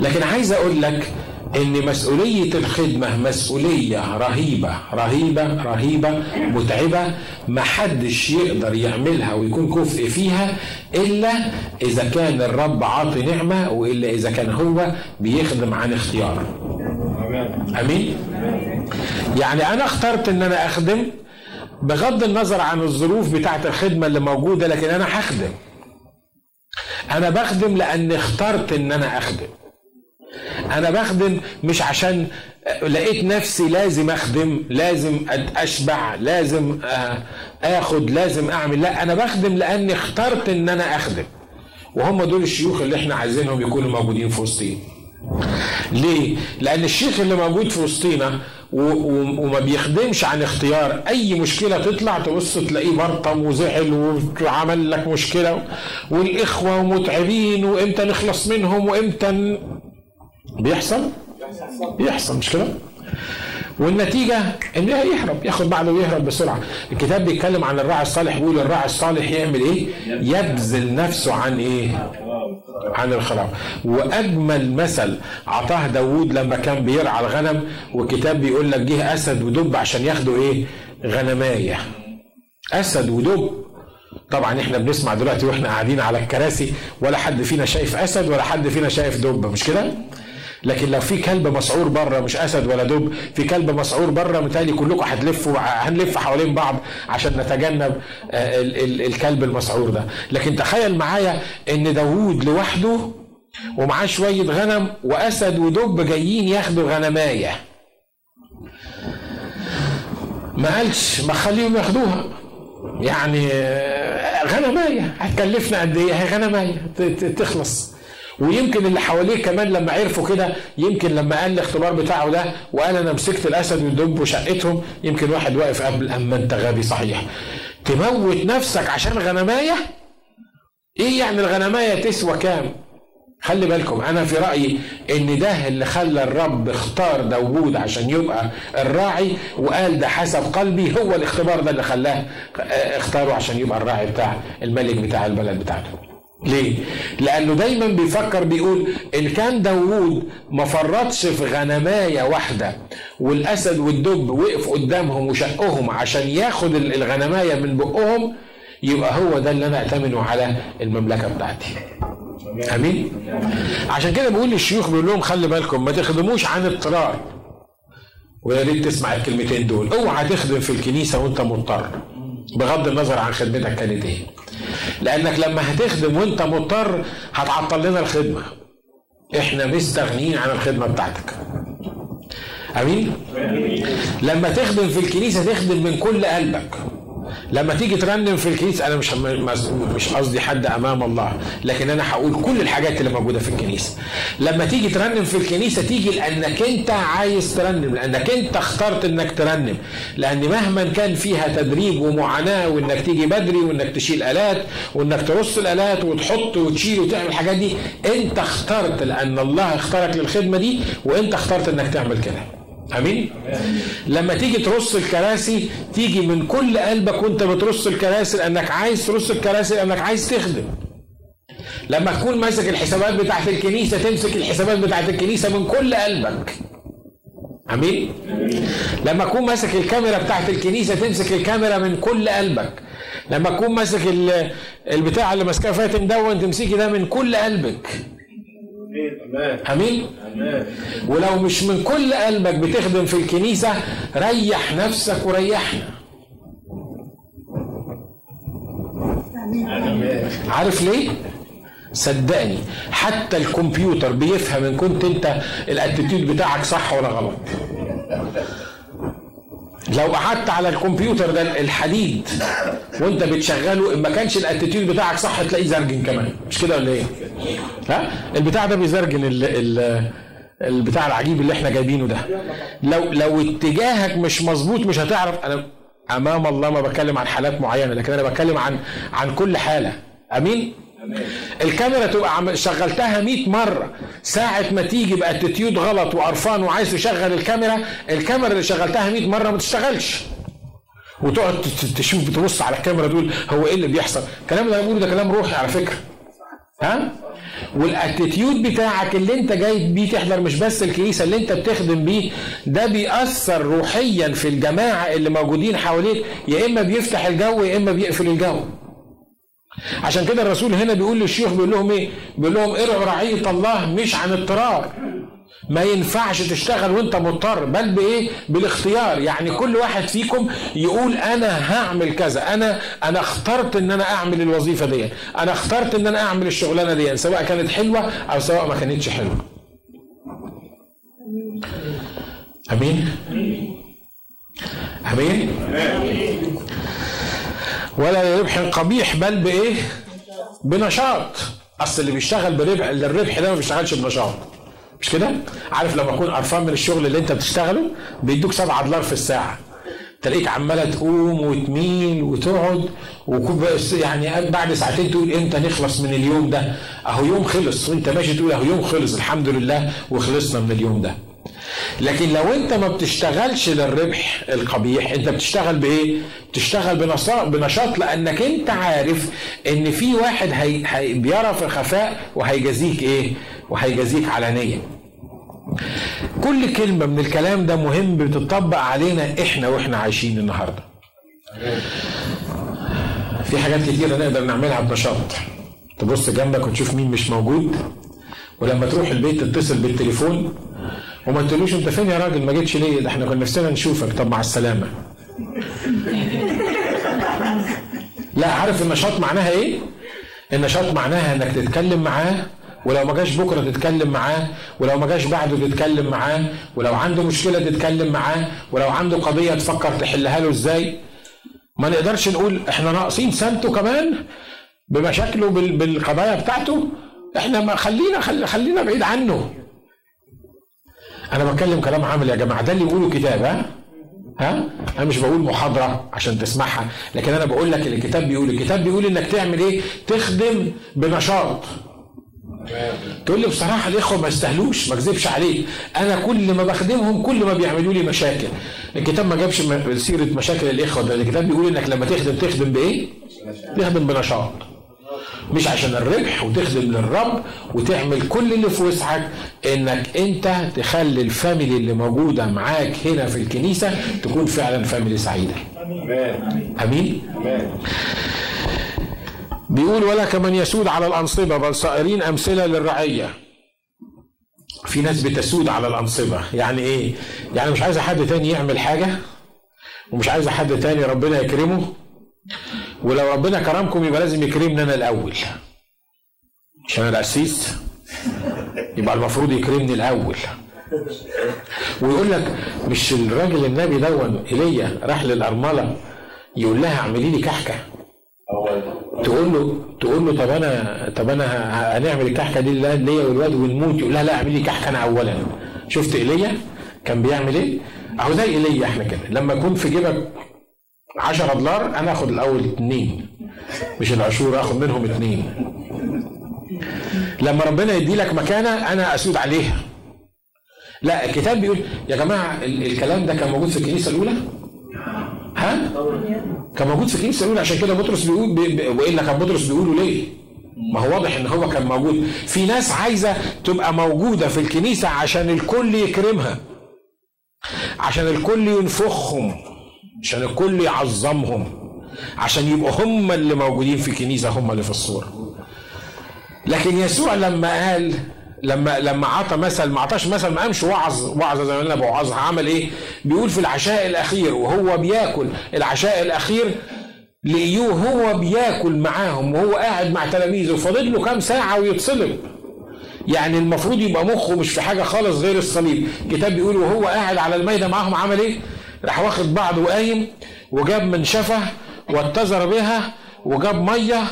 لكن عايز أقول لك إن مسؤولية الخدمة مسؤولية رهيبة رهيبة رهيبة متعبة محدش يقدر يعملها ويكون كفء فيها إلا إذا كان الرب عاطي نعمة وإلا إذا كان هو بيخدم عن اختيار آمين؟ يعني أنا اخترت إن أنا أخدم بغض النظر عن الظروف بتاعت الخدمة اللي موجودة لكن أنا هخدم. أنا بخدم لأن اخترت إن أنا أخدم. أنا بخدم مش عشان لقيت نفسي لازم أخدم لازم أشبع لازم آخد لازم أعمل. لا أنا بخدم لأني اخترت إن أنا أخدم. وهم دول الشيوخ اللي إحنا عايزينهم يكونوا موجودين في وسطينا. ليه؟ لأن الشيخ اللي موجود في وسطينا وما بيخدمش عن اختيار. أي مشكلة تطلع تبص تلاقيه برطم وزعل وعمل لك مشكلة والإخوة متعبين وإمتى نخلص منهم وإمتى بيحصل؟ بيحصل مش كده؟ والنتيجة إن يهرب ياخد بعضه ويهرب بسرعة. الكتاب بيتكلم عن الراعي الصالح بيقول الراعي الصالح يعمل إيه؟ يبذل نفسه عن إيه؟ عن الخراف وأجمل مثل عطاه داوود لما كان بيرعى الغنم والكتاب بيقول لك جه أسد ودب عشان ياخدوا إيه؟ غنماية. أسد ودب. طبعا إحنا بنسمع دلوقتي وإحنا قاعدين على الكراسي ولا حد فينا شايف أسد ولا حد فينا شايف دب مش كده؟ لكن لو في كلب مسعور بره مش أسد ولا دب في كلب مسعور بره متهيألي كلكم هتلفوا هنلف حوالين بعض عشان نتجنب الكلب المسعور ده. لكن تخيل معايا إن داوود لوحده ومعاه شوية غنم وأسد ودب جايين ياخدوا غنماية. ما قالش ما خليهم ياخدوها. يعني غنماية. هتكلفنا قد إيه؟ هي غنماية. تخلص. ويمكن اللي حواليه كمان لما عرفوا كده يمكن لما قال الاختبار بتاعه ده وقال أنا مسكت الأسد والدب وشقتهم يمكن واحد واقف قبل اما أنت غبي صحيح. تموت نفسك عشان غنمايه إيه يعني الغنماية تسوى كام؟ خلي بالكم أنا في رأيي إن ده اللي خلى الرب اختار داوود عشان يبقى الراعي وقال ده حسب قلبي هو الاختبار ده اللي خلاه اختاره عشان يبقى الراعي بتاع الملك بتاع البلد بتاعته. ليه؟ لأنه دايما بيفكر بيقول إن كان داوود ما فرطش في غنماية واحدة والأسد والدب وقف قدامهم وشقهم عشان ياخد الغنماية من بقهم يبقى هو ده اللي أنا أتمنه على المملكة بتاعتي. أمين عشان كده بقول للشيوخ بيقول لهم خلي بالكم ما تخدموش عن اضطرار ويا ريت تسمع الكلمتين دول اوعى تخدم في الكنيسة وانت مضطر بغض النظر عن خدمتك كانت إيه. لأنك لما هتخدم وانت مضطر هتعطل لنا الخدمة. إحنا مستغنيين عن الخدمة بتاعتك. أمين؟ لما تخدم في الكنيسة تخدم من كل قلبك. لما تيجي ترنم في الكنيسة أنا مش مش قصدي حد أمام الله لكن أنا هقول كل الحاجات اللي موجودة في الكنيسة. لما تيجي ترنم في الكنيسة تيجي لأنك أنت عايز ترنم لأنك أنت اخترت إنك ترنم. لأن مهما كان فيها تدريب ومعاناة وإنك تيجي بدري وإنك تشيل آلات وإنك ترص الآلات وتحط وتشيل وتعمل الحاجات دي أنت اخترت لأن الله اختارك للخدمة دي وأنت اخترت إنك تعمل كده. آمين. لما تيجي ترص الكراسي تيجي من كل قلبك وانت بترص الكراسي لأنك عايز ترص الكراسي لأنك عايز تخدم. لما تكون ماسك الحسابات بتاعت الكنيسة تمسك الحسابات بتاعت الكنيسة من كل قلبك. آمين. لما تكون ماسك الكاميرا بتاعت الكنيسة تمسك الكاميرا من كل قلبك. لما تكون ماسك البتاع اللي ماسكاه فاتن دون تمسكي ده من كل قلبك. آمين ولو مش من كل قلبك بتخدم في الكنيسة ريح نفسك وريحنا. عارف ليه؟ صدقني حتى الكمبيوتر بيفهم إن كنت أنت ال attitude بتاعك صح ولا غلط. لو قعدت على الكمبيوتر ده الحديد وانت بتشغله ما كانش ال attitude بتاعك صح تلاقيه زرجن كمان. مش كده ولا إيه؟ ها؟ البتاع ده بيزرجن ال ال البتاع العجيب اللي إحنا جايبينه ده. لو لو اتجاهك مش مظبوط مش هتعرف. أنا أمام الله ما بتكلم عن حالات معينة لكن أنا بتكلم عن عن كل حالة. أمين؟ الكاميرا تبقى شغلتها 100 مرة. ساعة ما تيجي ب attitude غلط وقرفان وعايز تشغل الكاميرا الكاميرا اللي شغلتها 100 مرة ما تشتغلش وتقعد تشوف تبص على الكاميرا تقول هو إيه اللي بيحصل؟ الكلام اللي أنا بقوله ده كلام روحي على فكرة. ها؟ والاتيتيود بتاعك اللي أنت جاي بيه تحضر مش بس الكنيسة اللي أنت بتخدم بيه ده بيأثر روحيا في الجماعة اللي موجودين حواليك. يا إما بيفتح الجو يا إما بيقفل الجو. عشان كده الرسول هنا بيقول للشيوخ بيقول لهم إيه؟ بيقول لهم ارعوا رعية الله مش عن اضطرار. ما ينفعش تشتغل وانت مضطر بل بإيه؟ بالاختيار. يعني كل واحد فيكم يقول أنا هعمل كذا أنا أنا اخترت إن أنا أعمل الوظيفة دي أنا اخترت إن أنا أعمل الشغلانة دي سواء كانت حلوة أو سواء ما كانتش حلوة. أمين؟ أمين؟ ولا لربح قبيح بل بإيه؟ بنشاط. أصل اللي بيشتغل بربح الربح ده ما بيشتغلش بنشاط. مش كده؟ عارف لما أكون قرفان من الشغل اللي أنت بتشتغله بيدوك 7 دولار في الساعة. تلاقيك عمالة تقوم وتميل وتقعد يعني بعد ساعتين تقول إمتى نخلص من اليوم ده؟ أهو يوم خلص. وأنت ماشي تقول أهو يوم خلص. الحمد لله وخلصنا من اليوم ده. لكن لو انت ما بتشتغلش للربح القبيح انت بتشتغل بإيه؟ بتشتغل بنشاط لأنك انت عارف إن في واحد هي... هي... بيرى في الخفاء وهيجازيك إيه؟ وهيجازيك علانية كل كلمة من الكلام ده مهم بتطبق علينا إحنا وإحنا عايشين النهاردة. في حاجات كتيرة نقدر نعملها بنشاط. تبص جنبك وتشوف مين مش موجود. ولما تروح البيت تتصل بالتليفون. وما تقولوش انت فين يا راجل؟ ما جيتش ليه؟ ده إحنا كنا نفسنا نشوفك. طب مع السلامة. لا عارف النشاط معناها إيه؟ النشاط معناها انك تتكلم معاه ولو ما جاش بكرة تتكلم معاه ولو ما جاش بعده تتكلم معاه ولو عنده مشكلة تتكلم معاه ولو عنده قضية تفكر تحلها له إزاي. ما نقدرش نقول إحنا ناقصين سنته كمان بمشاكله بالقضايا بتاعته. إحنا ما خلينا خلينا بعيد عنه. أنا بتكلم كلام عامل يا جماعة. ده اللي يقوله كتاب ها؟ ها؟ أنا مش بقول محاضرة عشان تسمعها لكن أنا بقول لك الكتاب بيقول الكتاب بيقول إنك تعمل إيه؟ تخدم بنشاط. تقول لي بصراحة الإخوة ما يستاهلوش ما أكذبش عليك. أنا كل ما بخدمهم كل ما بيعملوا لي مشاكل. الكتاب ما جابش سيرة مشاكل الاخوه ده الكتاب بيقول إنك لما تخدم تخدم بإيه؟ تخدم بنشاط. مش عشان الربح وتخدم للرب وتعمل كل اللي في وسعك إنك أنت تخلي ال family اللي موجودة معاك هنا في الكنيسة تكون فعلا family سعيدة. آمين. آمين, أمين. بيقول ولا كمن يسود على الأنصبة بل صائرين أمثلة للرعية. في ناس بتسود على الأنصبة. يعني إيه؟ يعني مش عايزة حد تاني يعمل حاجة ومش عايزة حد تاني ربنا يكرمه. ولو ربنا كرمكم يبقى لازم يكرمني أنا الأول. عشان أنا القسيس يبقى المفروض يكرمني الأول. ويقول لك مش الراجل النبي دون ايليا راح للأرملة يقول لها اعملي لي كحكة. تقول له تقول له طب أنا طب أنا هنعمل الكحكة دي ليا والواد ونموت يقول لها لا اعملي كحكة أنا اولا. شفت ايليا كان بيعمل إيه؟ أهو زي ايليا إحنا كده. لما يكون في جيبك 10 دولار أنا آخد الأول اثنين مش العشور آخد منهم اثنين لما ربنا يدي لك مكانة أنا أسود عليها. لا الكتاب بيقول يا جماعة الكلام ده كان موجود في الكنيسة الأولى؟ ها؟ كان موجود في الكنيسة الأولى. عشان كده بطرس بيقول بي والا كان بطرس بيقولوا ليه؟ ما هو واضح إن هو كان موجود. في ناس عايزة تبقى موجودة في الكنيسة عشان الكل يكرمها عشان الكل ينفخهم عشان الكل يعظمهم عشان يبقوا هم اللي موجودين في الكنيسه هم اللي في الصورة. لكن يسوع لما قال لما لما عطى مثل ما عطاش مثل ما قامش وعظ وعظ زي ما أنا بوعظها عمل إيه؟ بيقول في العشاء الأخير وهو بياكل. العشاء الأخير لقيوه هو بياكل معاهم وهو قاعد مع تلاميذه فاضل له كام ساعة ويتصلب يعني المفروض يبقى مخه مش في حاجة خالص غير الصليب. الكتاب بيقول وهو قاعد على الميدة معاهم عمل إيه؟ راح واخد بعضه وقايم وجاب منشفه واتزر بها وجاب مية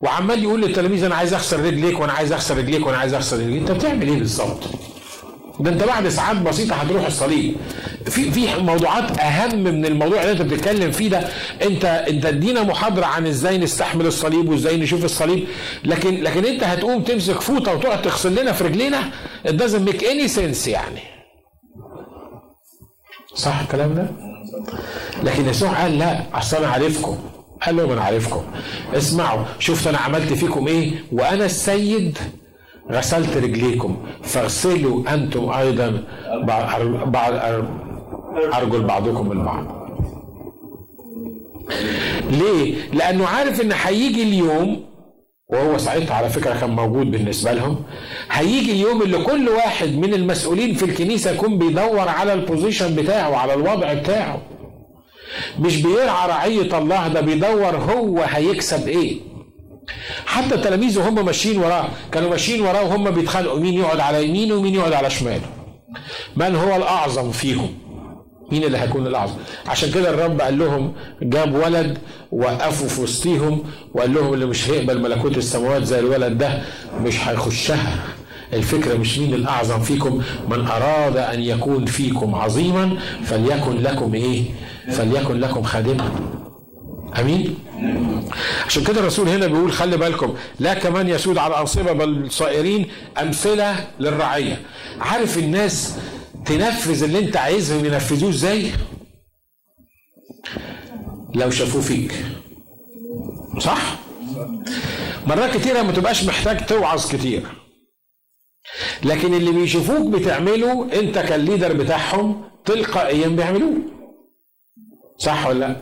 وعمال يقول للتلاميذ أنا عايز أغسل رجليك وأنا عايز أغسل رجليك وأنا عايز أغسل رجليك. أنت بتعمل إيه بالظبط؟ ده أنت بعد ساعات بسيطة هتروح الصليب. في في موضوعات أهم من الموضوع اللي أنت بتتكلم فيه ده. أنت أنت ادينا محاضرة عن إزاي نستحمل الصليب وإزاي نشوف الصليب. لكن لكن أنت هتقوم تمسك فوطة وتقعد تغسل لنا في رجلينا it doesn't make any sense يعني. صح الكلام ده؟ لكن يسوع قال لا أصل أنا عارفكم. قال لهم أنا عارفكم. اسمعوا شفت أنا عملت فيكم إيه؟ وأنا السيد غسلت رجليكم. فاغسلوا أنتم أيضا بعض أرجل بعضكم البعض ليه؟ لأنه عارف إن هيجي اليوم وهو ساعتها على فكرة كان موجود بالنسبة لهم. هيجي اليوم اللي كل واحد من المسؤولين في الكنيسة يكون بيدور على البوزيشن بتاعه على الوضع بتاعه. مش بيرعى رعية الله ده بيدور هو هيكسب إيه. حتى التلاميذ وهم ماشيين وراه كانوا ماشيين وراه وهم بيتخانقوا مين يقعد على يمينه ومين يقعد على شماله. من هو الأعظم فيهم؟ مين اللي هيكون الأعظم؟ عشان كده الرب قال لهم جاب ولد وقفوا في وسطيهم وقال لهم اللي مش هيقبل ملكوت السماوات زي الولد ده مش هيخشها. الفكرة مش مين الأعظم فيكم من أراد أن يكون فيكم عظيما فليكن لكم إيه؟ فليكن لكم خادما أمين؟ عشان كده الرسول هنا بيقول خلي بالكم لا كمان يسود على الانصبه بل صائرين أمثلة للرعية. عارف الناس تنفذ اللي انت عايزهم ينفذوه إزاي لو شافوه فيك. صح؟ مرات كتيرة ما تبقاش محتاج توعظ كتير. لكن اللي بيشوفوك بتعمله انت كالليدر بتاعهم تلقائيا بيعملوه. صح ولا لا؟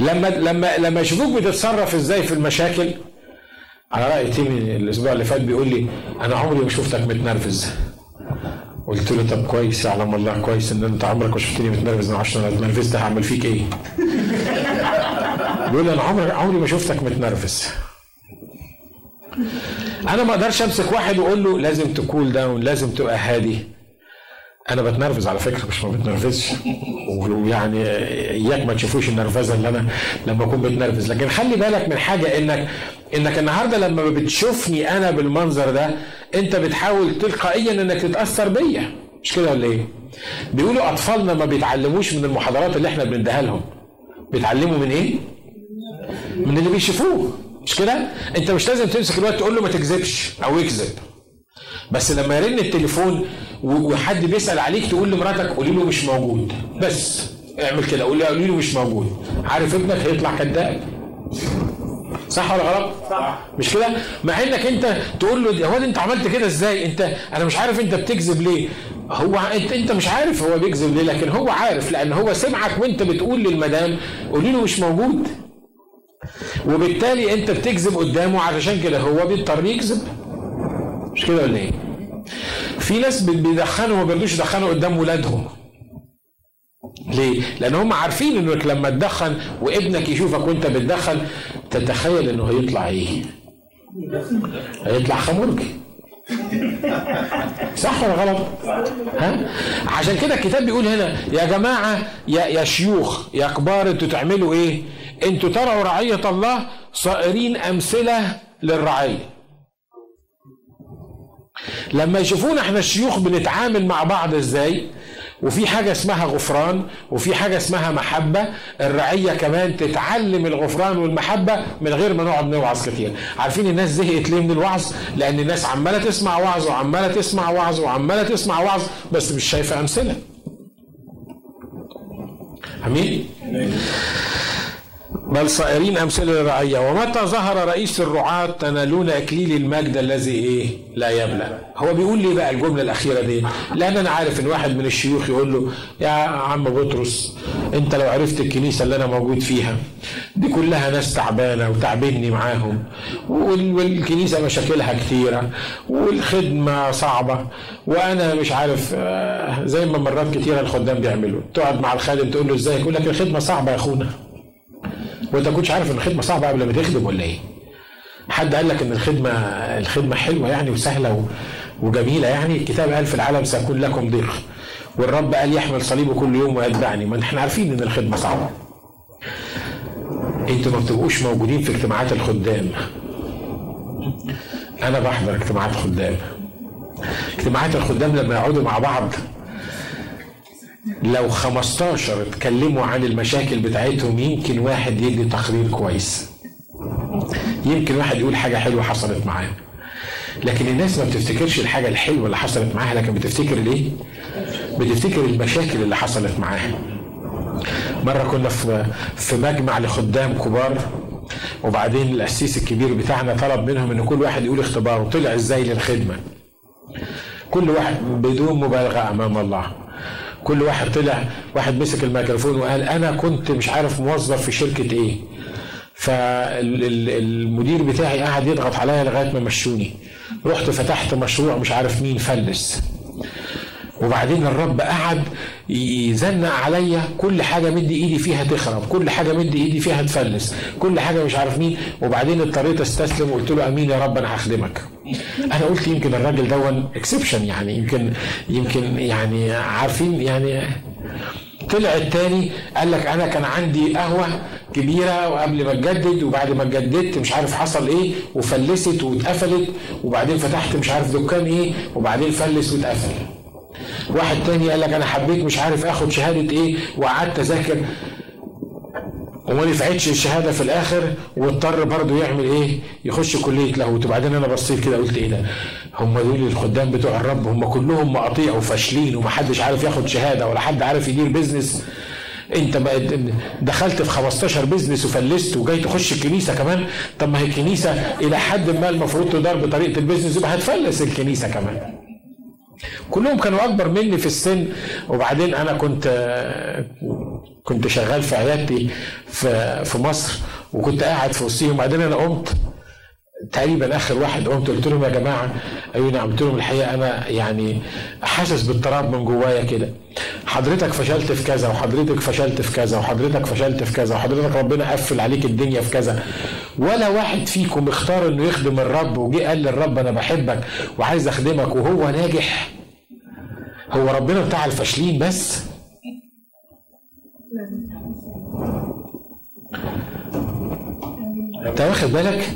لما لما لما يشوفوك بتتصرف إزاي في المشاكل على رأي تيمي الأسبوع اللي فات بيقول لي أنا عمري ما شفتك متنرفز. قلت له طب كويس يعلم الله كويس إن أنت عمرك ما شفتني متنرفز ما عشان أنا اتنرفزت هعمل فيك إيه؟ بيقول أنا عمري عمري ما شفتك متنرفز أنا ما أقدرش أمسك واحد وأقول له لازم تكول داون لازم تبقى هادي. أنا بتنرفز على فكرة مش ما بتنرفزش ويعني إياك ما تشوفوش النرفزة اللي أنا لما أكون بتنرفز لكن خلي بالك من حاجة إنك إنك النهارده لما بتشوفني أنا بالمنظر ده أنت بتحاول تلقائيا إنك تتأثر بيا مش كده ولا إيه؟ بيقولوا أطفالنا ما بيتعلموش من المحاضرات اللي إحنا بنديها لهم بيتعلموا من إيه؟ من اللي بيشوفوه مش كده؟ أنت مش لازم تمسك الوقت تقول له ما تكذبش أو اكذب بس لما يرن التليفون وحد بيسأل عليك تقول لمراتك قولي له مش موجود بس اعمل كده قولي قولي له مش موجود عارف ابنك هيطلع كذاب صح ولا غلط؟ صح مش كده؟ مع انك انت تقول له هو انت عملت كده إزاي؟ انت أنا مش عارف انت بتكذب ليه؟ هو انت انت مش عارف هو بيكذب ليه لكن هو عارف لأن هو سمعك وانت بتقول للمدام قولي له مش موجود. وبالتالي انت بتكذب قدامه علشان كده هو بيضطر يكذب. مش كده ولا إيه؟ في ناس بيدخنوا وما بيرضوش يدخنوا قدام ولادهم ليه؟ لأن هم عارفين إنك لما تدخن وابنك يشوفك وأنت بتدخن تتخيل إنه هيطلع إيه؟ هيطلع خمرجي صح ولا غلط؟ ها؟ عشان كده الكتاب بيقول هنا يا جماعة يا يا شيوخ يا كبار أنتوا تعملوا إيه؟ أنتوا ترعوا رعية الله صائرين أمثلة للرعية. لما يشوفونا إحنا الشيوخ بنتعامل مع بعض إزاي وفي حاجة اسمها غفران وفي حاجة اسمها محبة الرعية كمان تتعلم الغفران والمحبة من غير ما نقعد نوعظ كتير. عارفين الناس زهقت ليه من الوعظ؟ لأن الناس عمالة تسمع وعظ وعمالة تسمع وعظ وعمالة تسمع وعظ بس مش شايفة أمثلة. أمين؟ بل صائرين أمثلة للرعية ومتى ظهر رئيس الرعاة تنالون إكليل المجد الذي إيه؟ لا يبلى. هو بيقول لي بقى الجملة الأخيرة دي؟ لأن أنا عارف إن واحد من الشيوخ يقول له يا عم بطرس أنت لو عرفت الكنيسة اللي أنا موجود فيها دي كلها ناس تعبانة وتعبني معاهم والكنيسة مشاكلها كثيرة والخدمة صعبة وأنا مش عارف زي ما مرات كثيرة الخدام بيعملوا. تقعد مع الخادم تقول له إزاي؟ يقول لك الخدمة صعبة يا أخونا. وانت كنتش عارف ان الخدمة صعبة قبل ما تخدم ولا إيه؟ حد قال لك ان الخدمة الخدمة حلوة يعني وسهلة وجميلة يعني؟ الكتاب قال في العالم سيكون لكم ضيق. والرب قال يحمل صليبه كل يوم ويتبعني. ما إحنا عارفين ان الخدمة صعبة. أنتوا ما بتبقوش موجودين في اجتماعات الخدام. أنا بحضر اجتماعات خدام. اجتماعات الخدام لما يقعدوا مع بعض لو 15 اتكلموا عن المشاكل بتاعتهم يمكن واحد يدي تقرير كويس. يمكن واحد يقول حاجة حلوة حصلت معاه. لكن الناس ما بتفتكرش الحاجة الحلوة اللي حصلت معاها لكن بتفتكر الايه بتفتكر المشاكل اللي حصلت معاها. مرة كنا في في مجمع لخدام كبار وبعدين القسيس الكبير بتاعنا طلب منهم إن كل واحد يقول اختباره طلع إزاي للخدمة؟ كل واحد بدون مبالغة أمام الله. كل واحد طلع واحد مسك الميكروفون وقال أنا كنت مش عارف موظف في شركة إيه. فالمدير بتاعي قعد يضغط عليا لغاية ما مشوني. رحت فتحت مشروع مش عارف مين فلس. وبعدين الرب قعد يزنق عليا كل حاجة مدي إيدي فيها تخرب كل حاجة مدي إيدي فيها تفلس كل حاجة مش عارف مين. وبعدين اضطريت أستسلم وقلت له أمين يا رب أنا هخدمك. أنا قلت يمكن الراجل دون اكسبشن يعني يمكن يمكن يعني عارفين يعني. طلع التاني قال لك أنا كان عندي قهوة كبيرة وقبل ما اتجدد وبعد ما اتجددت مش عارف حصل إيه وفلست واتقفلت وبعدين فتحت مش عارف دكان إيه وبعدين فلس واتقفل. واحد تاني قال لك أنا حبيت مش عارف آخد شهادة إيه وقعدت أذاكر. وما نفعتش الشهادة في الآخر واضطر برضه يعمل إيه؟ يخش كلية لاهوت وبعدين أنا بصيت كده قلت إيه ده؟ هم دول الخدام بتوع الرب هم كلهم مقاطيع وفاشلين ومحدش عارف ياخد شهادة ولا حد عارف يدير business أنت دخلت في 15 business وفلست وجاي تخش الكنيسة كمان؟ طب ما هي الكنيسة إلى حد ما المفروض تدار بطريقة ال business يبقى هتفلس الكنيسة كمان. كلهم كانوا أكبر مني في السن. وبعدين أنا كنت كنت شغال في عيادتي في في مصر وكنت قاعد في وسطهم. وبعدين أنا قمت تقريبا آخر واحد قمت قلت لهم يا جماعة أيوه نعم. قلت لهم الحقيقة أنا يعني حاسس باضطراب من جوايا كده. حضرتك فشلت في كذا وحضرتك فشلت في كذا وحضرتك فشلت في كذا وحضرتك ربنا قفل عليك الدنيا في كذا. ولا واحد فيكم اختار إنه يخدم الرب وجه قال للرب أنا بحبك وعايز أخدمك وهو ناجح. هو ربنا بتاع الفاشلين بس. انت واخد بالك؟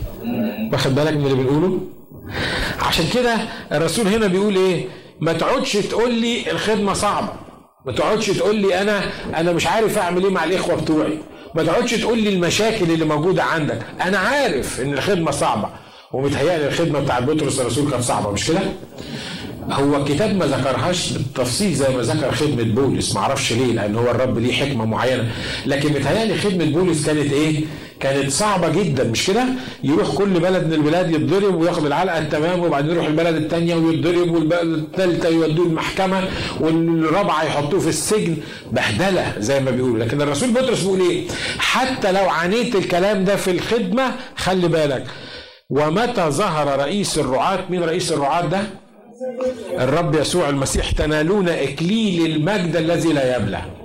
واخد بالك من اللي بنقوله؟ عشان كده الرسول هنا بيقول إيه؟ ما تقعدش تقول لي الخدمة صعبة. ما تقعدش تقول لي أنا أنا مش عارف اعمل إيه مع الاخوة بتوعي. ما تقعدش تقول لي المشاكل اللي موجودة عندك. أنا عارف ان الخدمة صعبة. ومتهيألي الخدمة بتاعت بطرس الرسول كانت صعبة مش كده؟ هو الكتاب ما ذكرهاش بالتفصيل زي ما ذكر خدمة بولس. ما أعرفش ليه لأن هو الرب ليه حكمة معينة. لكن متهيألي خدمة بولس كانت إيه؟ كانت صعبة جدا مش كده؟ يروح كل بلد من البلاد يتضرب وياخد العلقة التمام وبعدين يروح البلد الثانية ويتضرب والبلد الثالثة يودوه المحكمة والرابعة يحطوه في السجن. بهدلة زي ما بيقولوا. لكن الرسول بطرس بيقول إيه؟ حتى لو عانيت الكلام ده في الخدمة خلي بالك. ومتى ظهر رئيس الرعاة؟ مين رئيس الرعاة ده؟ الرب يسوع المسيح. تنالون إكليل المجد الذي لا يبلى.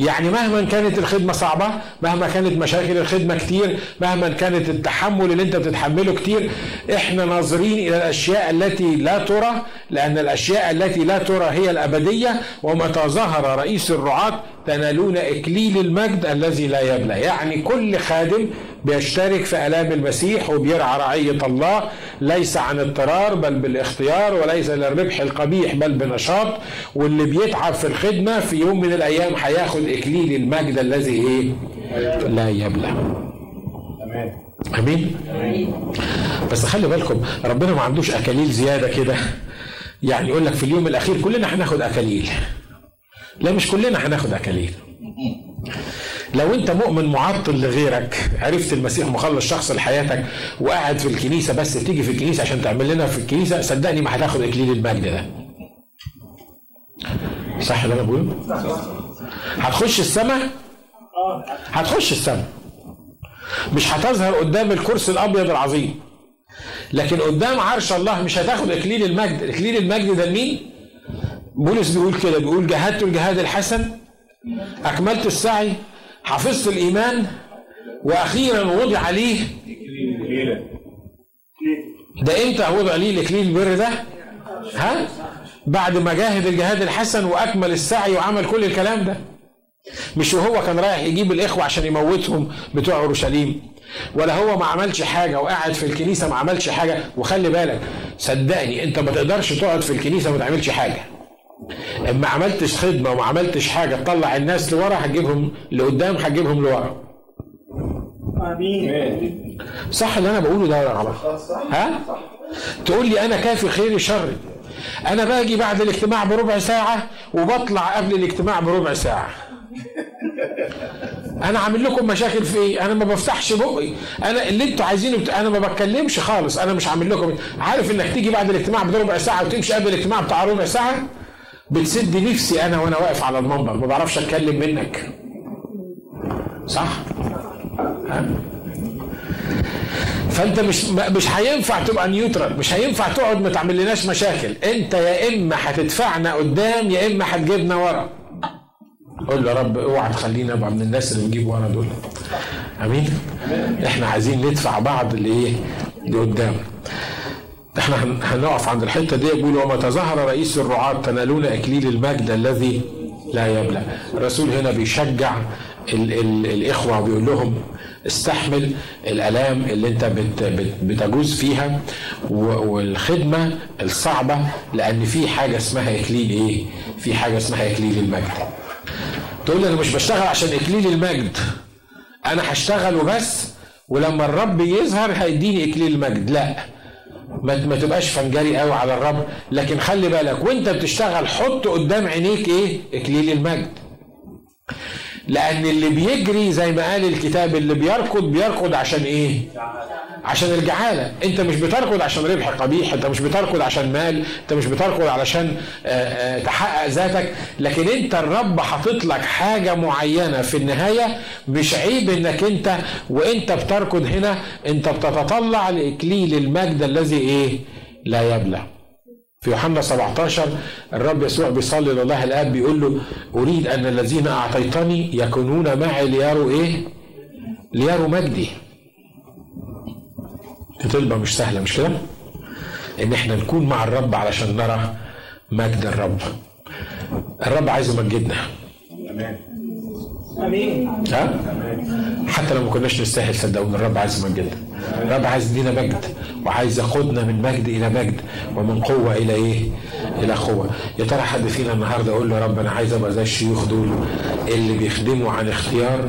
يعني مهما كانت الخدمة صعبة مهما كانت مشاكل الخدمة كتير مهما كانت التحمل اللي انت بتتحمله كتير إحنا ناظرين إلى الأشياء التي لا ترى لأن الأشياء التي لا ترى هي الأبدية ومتى ظهر رئيس الرعاة تنالون إكليل المجد الذي لا يبلى. يعني كل خادم بيشترك في آلام المسيح وبيرعى رعية الله ليس عن اضطرار بل بالاختيار وليس للربح القبيح بل بنشاط. واللي بيتعب في الخدمة في يوم من الأيام هياخد إكليل المجد الذي إيه؟ لا يبلى. آمين. بس خلي بالكم ربنا ما عندوش أكاليل زيادة كده. يعني يقول لك في اليوم الأخير كلنا هناخد أكاليل. لا مش كلنا هناخد اكاليل لو أنت مؤمن معطل لغيرك عرفت المسيح مخلص شخص لحياتك وقاعد في الكنيسة بس تيجي في الكنيسة عشان تعمل لنا في الكنيسة صدقني ما هتاخد إكليل المجد ده. صح اللي أنا بقوله؟ هتخش السماء؟ هتخش السماء. مش هتظهر قدام الكرسي الأبيض العظيم. لكن قدام عرش الله مش هتاخد إكليل المجد. إكليل المجد ده لمين؟ بولس بيقول كده بيقول جاهدت الجهاد الحسن أكملت السعي حفظت الإيمان وأخيرا وضع ليه ده إمتى وضع ليه الإكليل البر ده؟ ها؟ بعد ما جاهد الجهاد الحسن وأكمل السعي وعمل كل الكلام ده. مش وهو كان رايح يجيب الإخوة عشان يموتهم بتوع أورشليم ولا هو ما عملش حاجة وقاعد في الكنيسة ما عملش حاجة. وخلي بالك صدقني أنت ما تقدرش تقعد في الكنيسة وما تعملش حاجة. اما عملتش خدمة وما عملتش حاجة تطلع الناس لورا هتجيبهم لقدام هتجيبهم لورا. آمين. صح اللي أنا بقوله ده ولا غلط ها؟ تقول لي أنا كافي خيري شري أنا باجي بعد الاجتماع بربع ساعة وبطلع قبل الاجتماع بربع ساعة. أنا عامل لكم مشاكل في إيه؟ أنا ما بفتحش بقي. أنا اللي أنتوا عايزينه بت... أنا ما بتكلمش خالص. أنا مش عامل لكم عارف إنك تيجي بعد الاجتماع بربع ساعة وتمشي قبل الاجتماع بتاع ربع ساعة؟ بتسد نفسي أنا وأنا واقف على المنبر ما بعرفش أتكلم منك. صح؟ ها؟ فأنت مش مش هينفع تبقى نيوترال مش هينفع تقعد ما تعملناش مشاكل. أنت يا إما هتدفعنا قدام يا إما هتجيبنا ورا. قول يا رب اوعى تخلينا أبقى من الناس اللي بيجيب ورا دول. أمين؟ إحنا عايزين ندفع بعض لإيه؟ لقدام. إحنا هنقف عند الحتة دي يقول وما تظاهر رئيس الرعاة تنالون إكليل المجد الذي لا يبلى الرسول هنا بيشجع ال ال الإخوة بيقول لهم استحمل الألام اللي انت بت بت بتجوز فيها والخدمة الصعبة لأن في حاجة اسمها إكليل إيه؟ في حاجة اسمها إكليل المجد. تقول لي أنا مش بشتغل عشان إكليل المجد أنا هشتغل وبس ولما الرب يظهر هيديني إكليل المجد لا ما, تبقاش فنجري قوي على الرب. لكن خلي بالك وانت بتشتغل حط قدام عينيك إيه؟ اكليل المجد. لأن اللي بيجري زي ما قال الكتاب اللي بيركض بيركض عشان إيه؟ عشان الجعاله انت مش بتركض عشان ربح قبيح انت مش بتركض عشان مال انت مش بتركض علشان تحقق ذاتك لكن انت الرب حاطط لك حاجة معينة في النهاية مش عيب انك انت وانت بتركض هنا انت بتتطلع لإكليل المجد الذي إيه لا يبلى في يوحنا 17 الرب يسوع بيصلي لله الآب بيقول له أريد أن الذين أعطيتني يكونون معي ليروا إيه؟ ليروا مجدي. طلبه مش سهلة مش كده؟ إن إحنا نكون مع الرب علشان نرى مجد الرب. الرب عايز يمجدنا. آمين. ها؟ حتى لو ما كناش نستاهل صدقوني الرب عايز يمجدنا. الرب عايز يدينا مجد وعايز ياخدنا من مجد إلى مجد ومن قوة إلى إيه؟ إلى قوة. يا ترى حد فينا النهارده يقول له يا رب أنا عايز أبقى زي الشيوخ دول اللي بيخدموا عن اختيار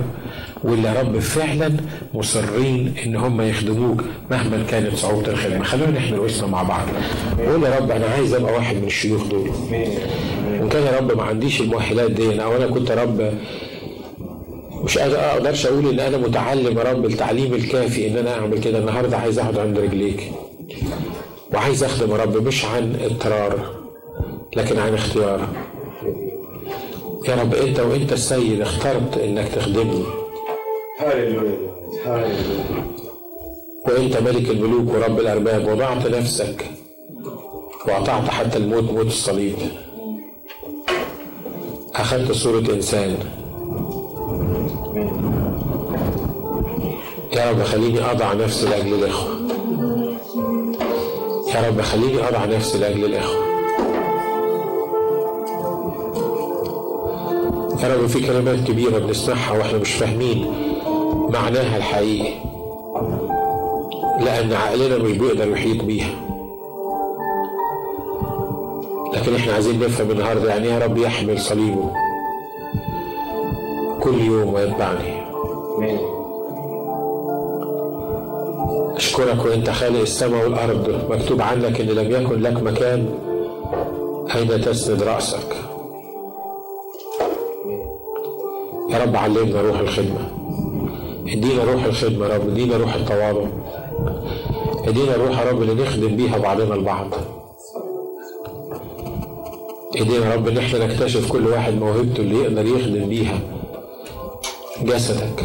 واللي رب فعلا مصرين إن هم يخدموك مهما كانت صعوبة الخدمة. خلونا نحمل وسنا مع بعض. قول يا رب أنا عايز أبقى واحد من الشيوخ دول. وان كان يا رب ما عنديش المؤهلات دي أو أنا كنت رب مش أقدرش أقول إن أنا متعلم يا رب التعليم الكافي إن أنا أعمل كده النهارده عايز أقعد عند رجليك وعايز أخدم يا رب مش عن اضطرار لكن عن اختيار يا رب أنت وأنت السيد اخترت إنك تخدمني وانت ملك الملوك ورب الارباب وضعت نفسك وأطعت حتى الموت موت الصليب. أخذت صورة إنسان. يا رب خليني أضع نفسي لأجل الإخوة. يا رب خليني أضع نفسي لأجل الإخوة. يا رب في كلمات كبيرة بنسمعها وإحنا مش فاهمين. معناها الحقيقي لأن عقلنا مش بيقدر يحيط بيها. لكن إحنا عايزين نفهم النهاردة يعني يا رب يحمل صليبه كل يوم ويتبعني. أشكرك وأنت خالق السماء والأرض مكتوب عنك إن لم يكن لك مكان أين تسند رأسك. يا رب علمنا روح الخدمة. ادينا روح الخدمة يا رب ادينا روح التواضع. ادينا روح يا رب اللي نخدم بيها بعضنا البعض. ادينا يا رب ان إحنا نكتشف كل واحد موهبته اللي يقدر يخدم بيها جسدك.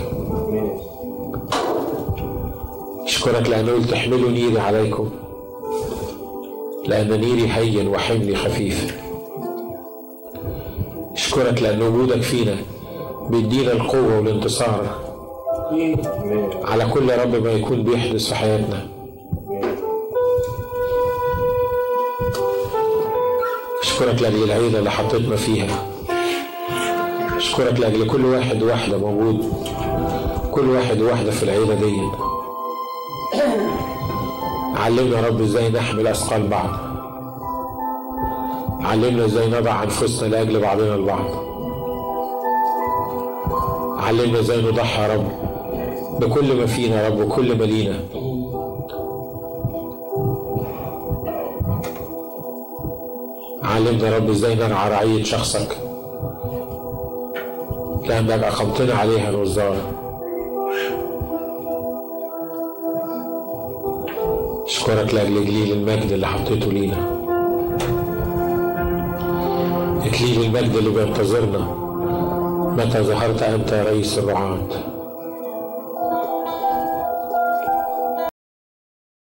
أشكرك لأنه قلت احملوا نيري عليكم لأن نيري هين وحملي خفيف. أشكرك لأن وجودك فينا بيدينا القوة والانتصار. على كل رغم ما يكون بيحدث في حياتنا. أشكرك لأجل العيلة اللي حطيتنا فيها. أشكرك لأجل كل واحد وواحدة موجود. كل واحد وواحدة في العيلة دي. علمنا يا رب إزاي نحمل أثقال بعض. علمنا إزاي نضع أنفسنا لأجل بعضنا البعض. علمنا إزاي نضحي يا رب. بكل ما فينا يا رب وكل ما لينا. علمنا يا رب إزاي نرعى رعية شخصك. لأنك أقمتنا عليها الوزارة أشكرك لأجل جليل المجد اللي حطيته لينا. إكليل المجد اللي بينتظرنا. متى ظهرت أنت يا رئيس الرعاة؟